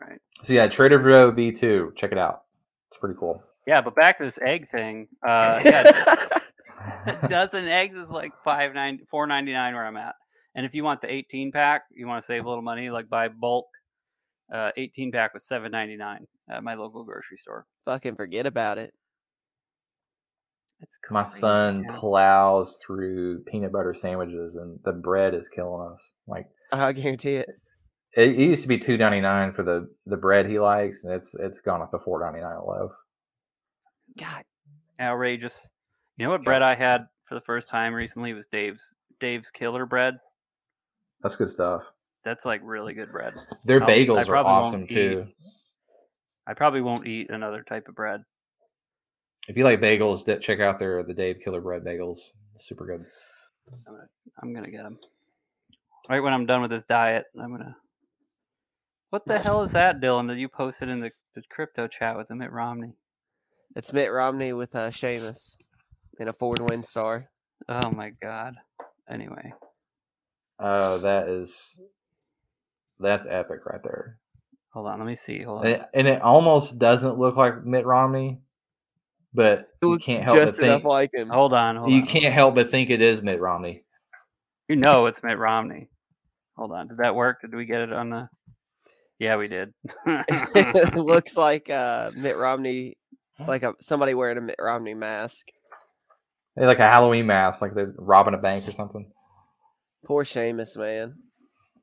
Right. So yeah, Trader Joe V2. Check it out. It's pretty cool. Yeah, but back to this egg thing. Uh, yeah, a dozen eggs is like five nine four ninety nine where I'm at. And if you want the eighteen pack, you want to save a little money, like buy bulk. Uh, eighteen pack was seven ninety nine at my local grocery store. Fucking forget about it. It's My son man. plows through peanut butter sandwiches, and the bread is killing us. Like I guarantee it. it, it used to be two ninety nine for the the bread he likes, and it's it's gone up to four ninety nine a loaf. God, outrageous. You know what bread I had for the first time recently was Dave's Dave's Killer bread. That's good stuff. That's like really good bread. Their I'll- bagels are probably won't awesome eat- too. I probably won't eat another type of bread. If you like bagels, check out their the Dave Killer Bread bagels. Super good. I'm gonna get them right when I'm done with this diet. I'm gonna. What the hell is that, Dylan? That you posted in the, the crypto chat with the Mitt Romney? it's Mitt Romney with uh, Seamus in a Ford Windstar. Oh my god. Anyway, Oh, that is that's epic right there. hold on. Let me see. Hold on. And it, and it almost doesn't look like Mitt Romney, but It you can't help but enough think like him. hold on. Hold you on, can't on. help but think it is Mitt Romney. You know it's Mitt Romney. Hold on. Did that work? Did we get it on the? Yeah, we did. it looks like uh, Mitt Romney, like a, somebody wearing a Mitt Romney mask. They like a Halloween mask, like they're robbing a bank or something. Poor Seamus, man.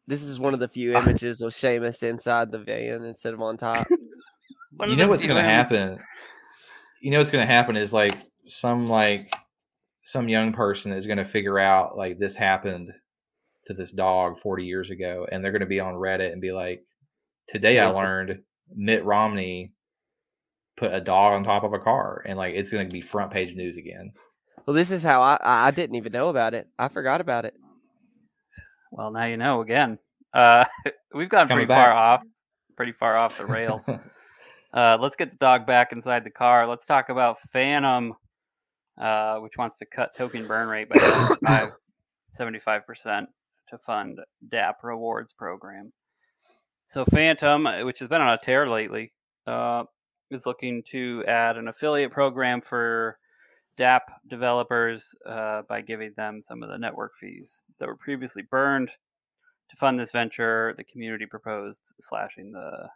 This is one of the few images of Seamus inside the van instead of on top. You know what's gonna happen? You know what's gonna happen is like some like some young person is going to figure out like this happened to this dog 40 years ago and they're going to be on reddit and be like today i Fancy. learned mitt romney put a dog on top of a car and like it's going to be front page news again Well, this is how I I I didn't even know about it. I forgot about it. Well, now you know again. Uh, we've gone coming pretty far off, pretty far off the rails. uh, let's get the dog back inside the car. Let's talk about Fantom, uh, which wants to cut token burn rate by 75 percent to fund DApp rewards program. So Fantom, uh, which has been on a tear lately, uh, is looking to add an affiliate program for DApp developers uh, by giving them some of the network fees that were previously burned. To fund this venture, the community proposed slashing the,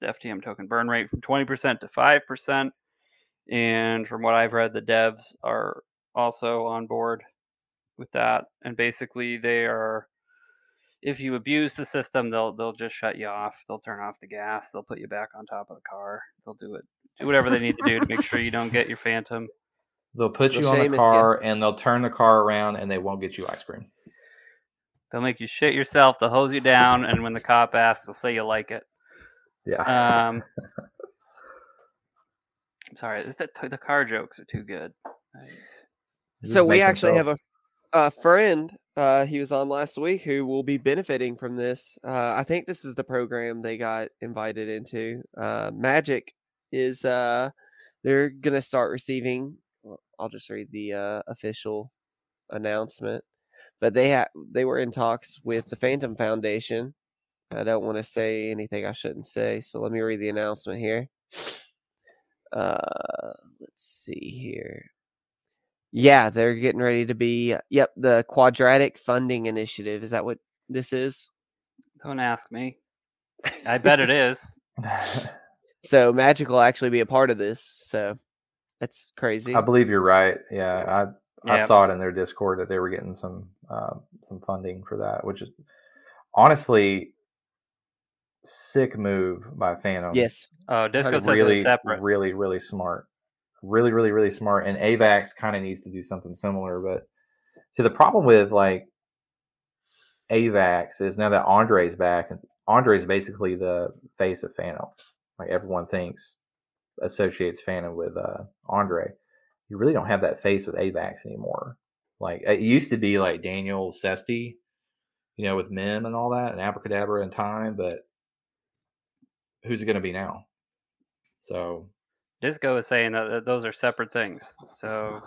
the FTM token burn rate from 20% to 5%. And from what I've read, the devs are also on board with that. And basically, they are, if you abuse the system, they'll they'll just shut you off. They'll turn off the gas. They'll put you back on top of the car. They'll do it, do whatever they need to do to make sure you don't get your Fantom. They'll put They'll you on the us, yeah. car and they'll turn the car around and they won't get you ice cream They'll make you shit yourself. They'll hose you down, and when the cop asks, they'll say you like it. yeah Um, I'm sorry, the, the car jokes are too good. I- Just So we make actually have a, a friend. Uh, he was on last week who will be benefiting from this. Uh, I think this is the program they got invited into. Uh, Magic is uh, they're gonna start receiving. Well, I'll just read the uh, official announcement. But they ha- they were in talks with the Fantom Foundation. I don't want to say anything I shouldn't say, so let me read the announcement here. Uh, let's see here. Yeah, they're getting ready to be. Yep, the Quadratic Funding Initiative. Is that what this is? Don't ask me. I bet it is. So Magic will actually be a part of this. So that's crazy. I believe you're right. Yeah, I I saw it in their Discord that they were getting some uh, some funding for that, which is honestly sick move by Fantom. yes. Oh, Disco says really, it's separate. really, really smart. Really, really, really smart. And AVAX kind of needs to do something similar. But see, the problem with like AVAX is now that Andre's back, and Andre's basically the face of Fantom. Like everyone thinks associates Fantom with uh, Andre. You really don't have that face with AVAX anymore. Like it used to be like Daniel Sesti, you know, with Mim and all that, and Abracadabra and Time, but who's it going to be now? So Disco is saying that, that those are separate things. So,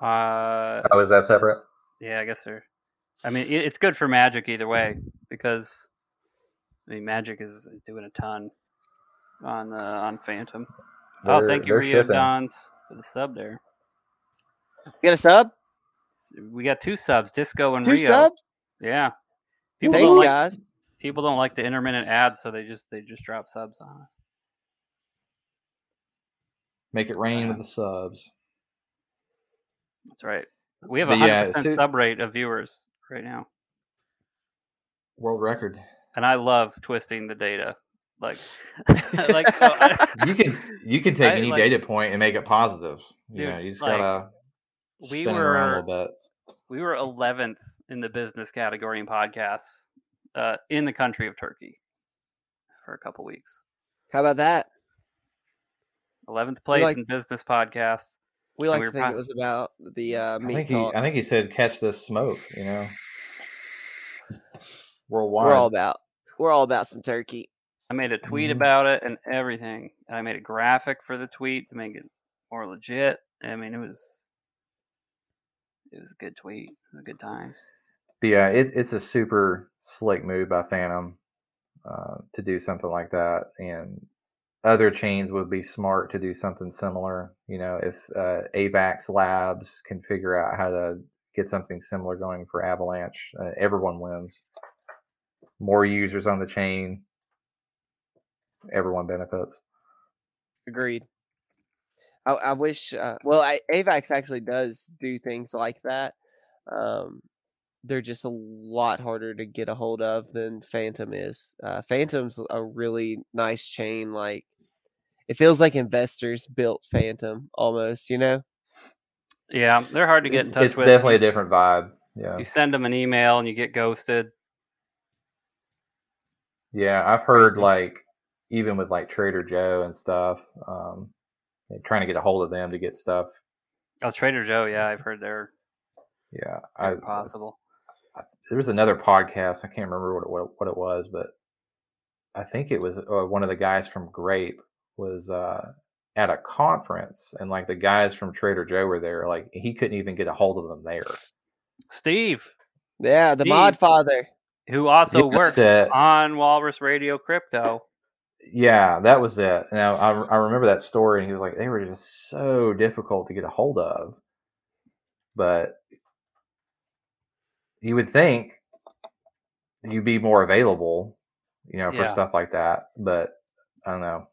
uh, Oh, is that separate? yeah, I guess they're. I mean, it's good for Magic either way because, I mean, Magic is, is doing a ton on uh, on Fantom. oh, They're- thank you, Rio shipping. Dons, for the sub there. You got a sub? We got two subs, Disco and Two Rio. subs? Yeah. People Thanks, don't like guys. people don't like the intermittent ads, so they just they just drop subs on it. Make it rain Uh, with the subs. That's right. We have a hundred yeah, percent sub rate of viewers right now, World record. and I love twisting the data. Like, like so I- You can you can take I, any like- data point and make it positive. You Dude, know, you just like, gotta we spin it around a were- little bit. we were 11th in the business category in podcasts uh, in the country of Turkey for a couple weeks. How about that? 11th place like- in business podcasts. We like we to think pro- it was about the uh, I meat think he talk. I think he said catch this smoke. You know, worldwide. We're all about. We're all about some turkey. I made a tweet Mhm. about it and everything. And I made a graphic for the tweet to make it more legit. I mean, it was it was a good tweet. It was a good time. Yeah, it's it's a super slick move by Fantom uh, to do something like that, and other chains would be smart to do something similar. You know, if uh, AVAX Labs can figure out how to get something similar going for Avalanche, uh, everyone wins. More users on the chain, everyone benefits. Agreed. I, I wish. Uh, well, I, AVAX actually does do things like that. Um, they're just a lot harder to get a hold of than Fantom is. Uh, Fantom's a really nice chain. Like it feels like investors built Fantom almost. You know. Yeah, they're hard to get it's, in touch it's with. It's definitely a different vibe. Yeah, You send them an email and you get ghosted. yeah. I've heard Crazy. like even with like Trader Joe and stuff, um, they're trying to get a hold of them to get stuff. Oh, Trader Joe. Yeah, I've heard they're, Yeah, they're I possible. I- there was another podcast. I can't remember what it, what, what it was, but I think it was uh, one of the guys from Grape was uh, at a conference, and like the guys from Trader Joe were there. Like he couldn't even get a hold of them there. Steve, Yeah, the Steve. mod father. who also Yeah, works it. on Walrus Radio Crypto. Yeah, that was it. Now I, I remember that story, and he was like, they were just so difficult to get a hold of. But you would think you'd be more available, you know, for Yeah. stuff like that. But I don't know.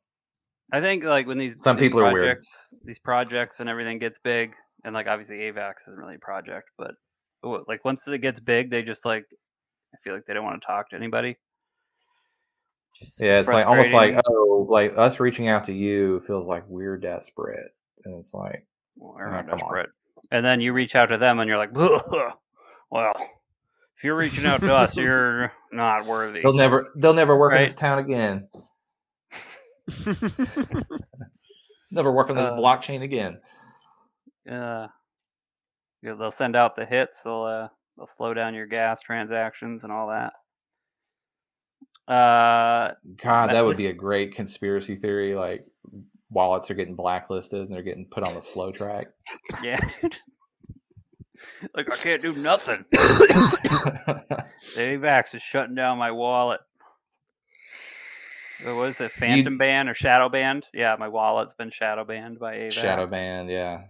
I think like when these Some these people are weird. projects, these projects and everything gets big, and like obviously AVAX isn't really a project, but like once it gets big, they just like I feel like they don't want to talk to anybody. Yeah, it's like almost like oh, like us reaching out to you feels like we're desperate, and it's like Well, we're Oh, not come on. desperate. And then you reach out to them and you're like, well, if you're reaching out to us, you're not worthy. they'll never they'll never work in this town again. Never work on this Uh, blockchain again. Uh, yeah, they'll send out the hits. They'll uh, they'll slow down your gas transactions and all that. Uh, God, That that would be a great conspiracy theory. Like wallets are getting blacklisted and they're getting put on the slow track. yeah, dude. like I can't do nothing. The AVAX is shutting down my wallet. What was it? Phantom ban or shadow banned? Yeah, my wallet's been shadow banned by AVAX. Shadow band, yeah.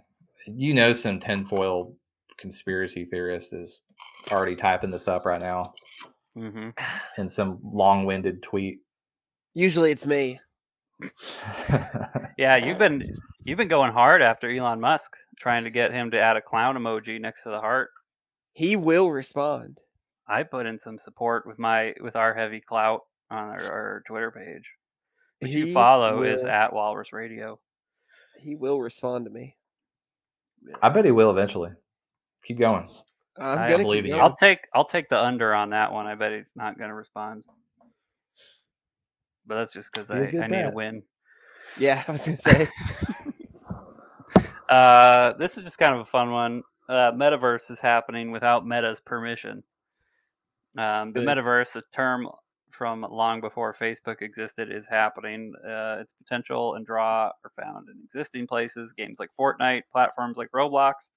You know, some tinfoil conspiracy theorist is already typing this up right now Mm-hmm. in some long-winded tweet. Usually it's me. Yeah, you've been you've been going hard after Elon Musk, trying to get him to add a clown emoji next to the heart. He will respond. I put in some support with my with our heavy clout on our, our Twitter page, which you He follow is at Walrus Radio. He will respond to me. I bet he will eventually. Keep going. I'm I gonna believe keep in you. I'll take I'll take the under on that one. I bet he's not going to respond, but that's just because Be a I, good I need a win. Yeah, I was gonna say. Uh, this is just kind of a fun one. Uh, metaverse is happening without Meta's permission. Um, the Good. metaverse, a term from long before Facebook existed, is happening. Uh, its potential and draw are found in existing places, games like Fortnite, platforms like Roblox,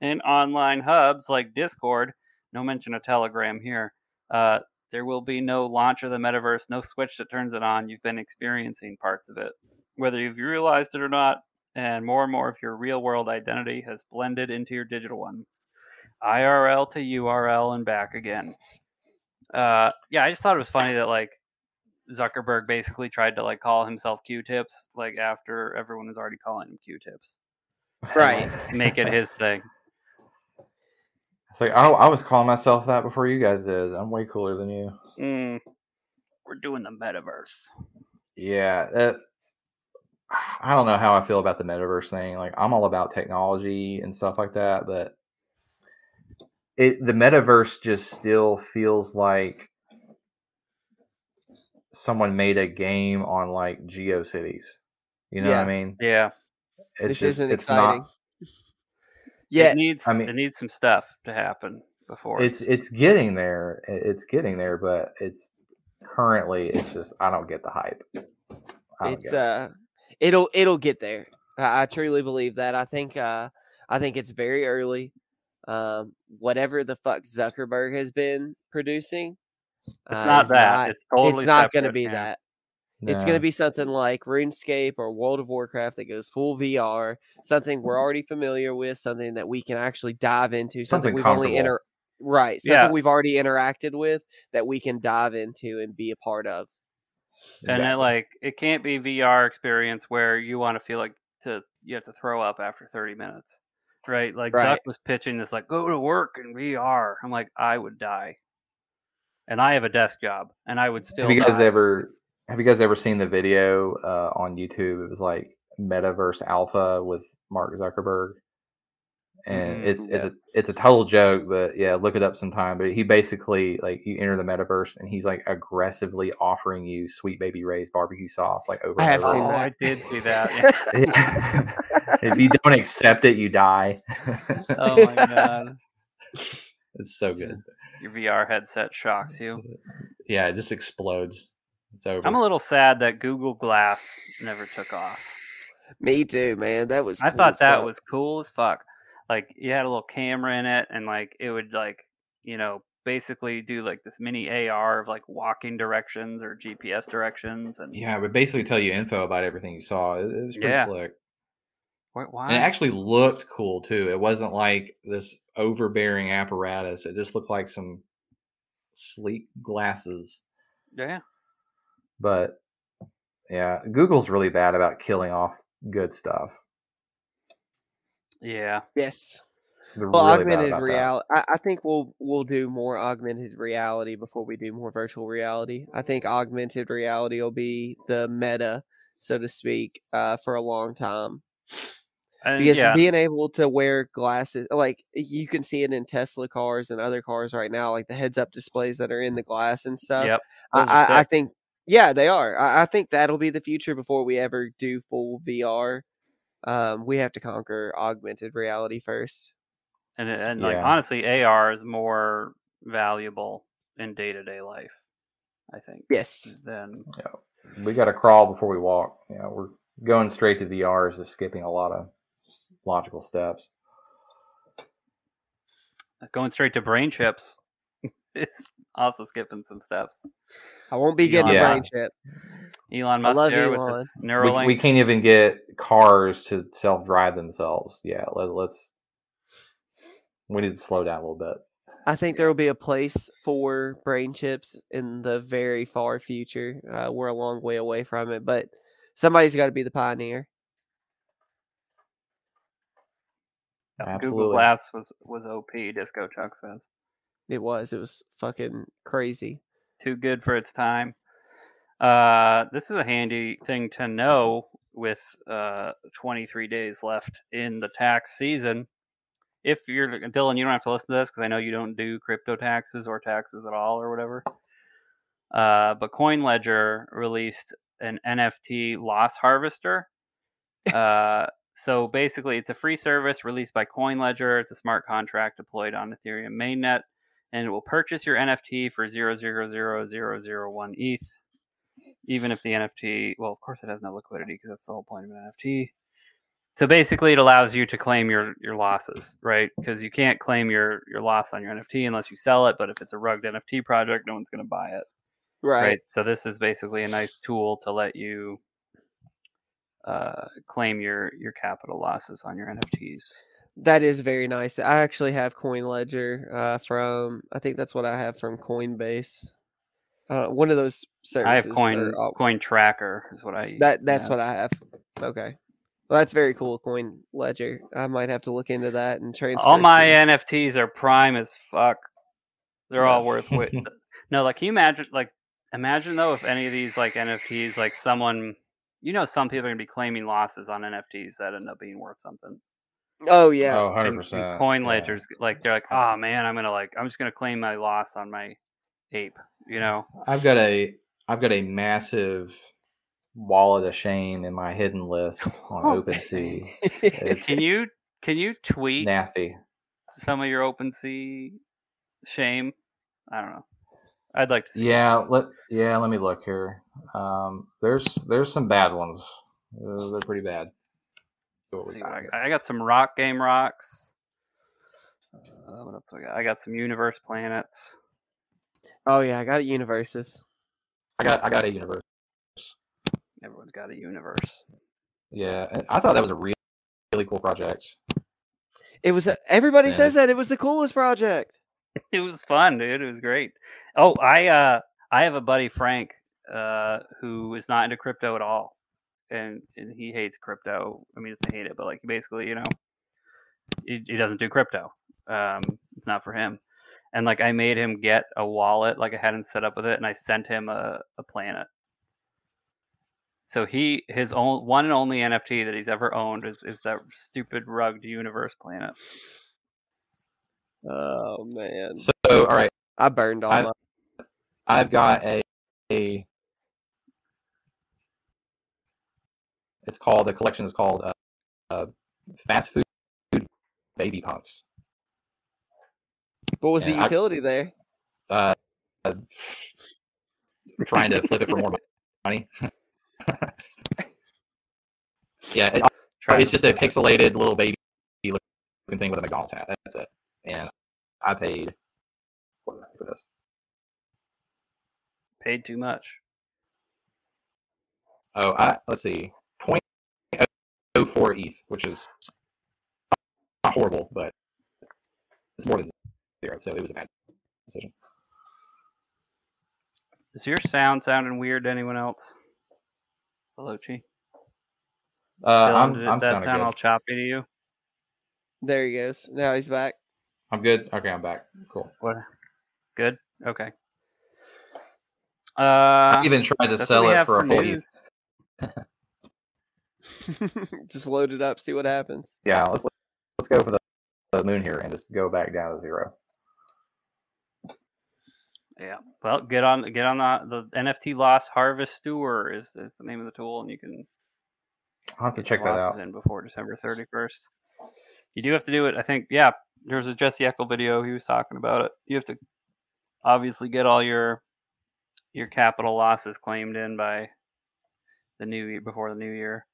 and online hubs like Discord. No mention of Telegram here. Uh, there will be no launch of the metaverse, no switch that turns it on. You've been experiencing parts of it, whether you've realized it or not and more and more of your real world identity has blended into your digital one. IRL to URL and back again. Uh, yeah, I just thought it was funny that like Zuckerberg basically tried to like call himself Q-tips like after everyone was already calling him Q-tips. Right. Make it his thing. It's like, oh, I was calling myself that before you guys did. I'm way cooler than you. Mm, we're doing the metaverse. Yeah, that, I don't know how I feel about the metaverse thing. Like, I'm all about technology and stuff like that, but it the metaverse just still feels like someone made a game on like GeoCities. You know what I mean? Yeah, It's this just isn't it's exciting. not. Yeah, it needs I mean- it needs some stuff to happen before It's it's getting there. It's getting there, but it's currently it's just I don't get the hype. It's it. uh it'll it'll get there I, I truly believe that i think uh i think it's very early um whatever the fuck zuckerberg has been producing it's uh, not is that. not- it's totally it's not going to be yeah. that it's going to be something like runescape or world of warcraft that goes full vr something we're mm-hmm. already familiar with something that we can actually dive into something, Something we've only inter right something Yeah. we've already interacted with that we can dive into and be a part of and it like it can't be VR experience where you want to feel like to you have to throw up after 30 minutes, right? Like Zuck was pitching this like go to work in VR. I'm like I would die, and I have a desk job, and I would still. Have you guys die. ever have you guys ever seen the video uh, on YouTube? It was like Metaverse Alpha with Mark Zuckerberg, and Mhm. it's it's Yeah. a it's a total joke, but yeah, look it up sometime. But he basically like you enter the metaverse and he's like aggressively offering you Sweet Baby Ray's barbecue sauce like over I have over. seen oh, that. I did see that. if you don't accept it, you die. Oh my god, it's so good. your VR headset shocks you. Yeah, it just explodes. It's over. I'm a little sad that Google Glass never took off. Me too, man. That was. I cool thought that fuck. was cool as fuck. Like you had a little camera in it, and like it would like you know basically do like this mini AR of like walking directions or GPS directions, and yeah, it would basically tell you info about everything you saw. It, it was pretty Yeah. slick. Wh- why? And it actually looked cool too. It wasn't like this overbearing apparatus. It just looked like some sleek glasses. yeah, But yeah, Google's really bad about killing off good stuff. yeah. Yes. They're Well, really augmented reality. I, I think we'll we'll do more augmented reality before we do more virtual reality. I think augmented reality will be the meta, so to speak, uh, for a long time. And Because yeah, being able to wear glasses, like you can see it in Tesla cars and other cars right now, like the heads-up displays that are in the glass and stuff. yep. I, I, I think, yeah, they are. I, I think that'll be the future before we ever do full VR. Um, we have to conquer augmented reality first. And and like Yeah. honestly, AR is more valuable in day to day life. I think. Yes. Than We got to crawl before we walk. Yeah, we're going straight to VR is just skipping a lot of logical steps. going straight to brain chips. is also skipping some steps. I won't be getting Yeah. a brain chip. Elon I Musk love there with Elon. his We, Neuralink. we can't even get cars to self drive themselves. Yeah, let, let's. We need to slow down a little bit. I think there will be a place for brain chips in the very far future. Uh, we're a long way away from it, but somebody's got to be the pioneer. Google Glass was was OP. Disco Chuck says It was. It was fucking crazy. Too good for its time. Uh, this is a handy thing to know with uh 23 days left in the tax season. If you're Dylan, you don't have to listen to this because I know you don't do crypto taxes or taxes at all or whatever. Uh, but CoinLedger released an NFT loss harvester. Uh, so basically, it's a free service released by CoinLedger. It's a smart contract deployed on Ethereum mainnet, and it will purchase your NFT for zero zero zero zero zero one ETH, even if the NFT. Well, of course, it has no liquidity because that's the whole point of an NFT. So basically, it allows you to claim your your losses, right? Because you can't claim your your loss on your NFT unless you sell it. But if it's a rugged NFT project, no one's going to buy it Right. right. So this is basically a nice tool to let you uh, claim your your capital losses on your NFTs. That is very nice. I actually have Coin Ledger uh, from. I think that's what I have from Coinbase. Uh, one of those services. I have Coin all- Coin Tracker is what I use. That that's what I have. Okay. Well, that's very cool. Coin Ledger. I might have to look into that and transfer. all my some- NFTs are prime as fuck. They're all worth wait. no, like can you imagine? Like imagine though if any of these like NFTs, like someone, you know, some people are gonna be claiming losses on NFTs that end up being worth something. Oh yeah. Oh, 100%. and Coin yeah. ledgers, like they're like, oh man, I'm gonna like, I'm just gonna claim my loss on my ape. You know, I've got a I've got a massive wallet of shame in my hidden list on Oh. OpenSea. It's can you can you tweet nasty? some of your OpenSea shame? I don't know. I'd like to see. Yeah, let yeah, let me look here. Um, there's there's some bad ones. Uh, they're pretty bad. See what we got what I, got. I got some rock game rocks. Uh, what else do I got? I got some universe planets. oh yeah, I got universes. I got I got a universe. Everyone's got a universe. Yeah, I thought that was a really really cool project. It was. A, everybody Yeah. says that it was the coolest project. It was fun, dude. It was great. Oh, I uh I have a buddy Frank uh who is not into crypto at all. And, and he hates crypto. I mean, it's hate it, but like basically, you know, he, he doesn't do crypto. Um, it's not for him. And like I made him get a wallet, like I had him set up with it, and I sent him a, a planet. So he his own one and only NFT that he's ever owned is is that stupid rugged universe planet. Oh man, So all right, I burned all I- my. I've got a, a it's called the collection is called uh, uh, fast food baby punks. What was the Yeah, I- utility there? Uh, uh, trying to flip it for more money. yeah, it, it's just a pixelated little baby looking thing with a McDonald's hat. That's it. And I paid what did I pay for this? paid too much. Oh, I let's see, point oh four ETH, which is not horrible, but it's more than zero, so it was a bad decision. Is your sound sounding weird to anyone else? Veloce? Uh, Dylan, I'm did I'm that sounding sound all good. choppy to you? There he goes. Now he's back. I'm good. Okay, I'm back. Cool. What? Good. Okay. Uh, I even tried to sell it for a full news. ETH. just load it up, see what happens. Yeah, let's let's go for the, the moon here and just go back down to zero. Yeah. Well, get on get on the the NFT loss harvester is, is the name of the tool, and you can I'll have to check that out. losses in before December thirty first. You do have to do it. I think. Yeah. there was a Jesse Eckel video. He was talking about it. You have to obviously get all your your capital losses claimed in by the new year before the new year.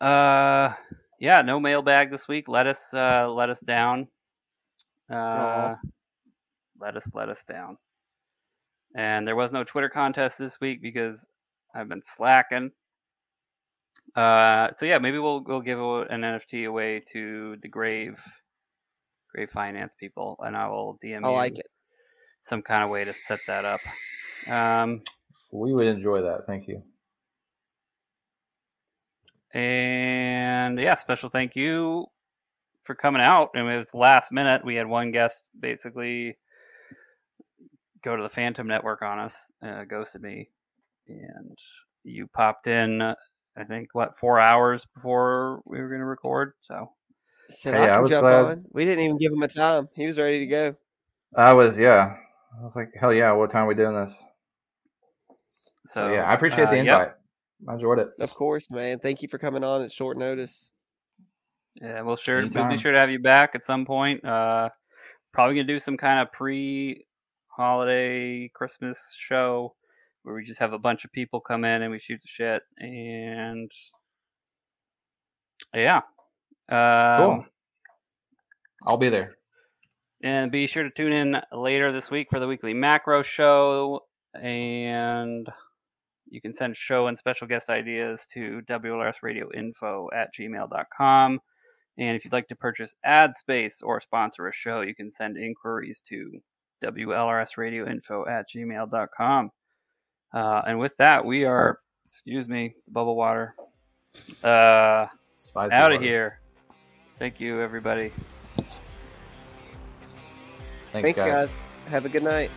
Uh, yeah. No mailbag this week. Let us uh, let us down. Uh, let us let us down. And there was no Twitter contest this week because I've been slacking. Uh, so yeah, maybe we'll we'll give an NFT away to the Grave, Grave Finance people, and I will DM I you like it. some kind of way to set that up. Um, We would enjoy that. Thank you. And yeah, special thank you for coming out. I mean, it was last minute. We had one guest basically go to the Phantom Network on us, uh, ghosted me, and you popped in. uh, I think what four hours before we were going to record. So Said Hey, I I was jump glad- on. We didn't even give him a time. He was ready to go. I was yeah. I was like, hell yeah! What time are we doing this? so So, yeah, I appreciate uh, the yep. Invite. I enjoyed it. Of course, man. Thank you for coming on at short notice. Yeah, we'll sure we'll be sure to have you back at some point. Uh, probably gonna do some kind of pre-holiday Christmas show where we just have a bunch of people come in and we shoot the shit and yeah. Um, Cool. I'll be there. And be sure to tune in later this week for the weekly macro show. And you can send show and special guest ideas to WLSradioinfo at gmail.com. And if you'd like to purchase ad space or sponsor a show, you can send inquiries to WLRSradioinfo at gmail.com. Uh, and with that, we are, excuse me, bubble water, uh, Spicy out of water. here. Thank you, everybody. Thanks, Thanks, guys. Have a good night.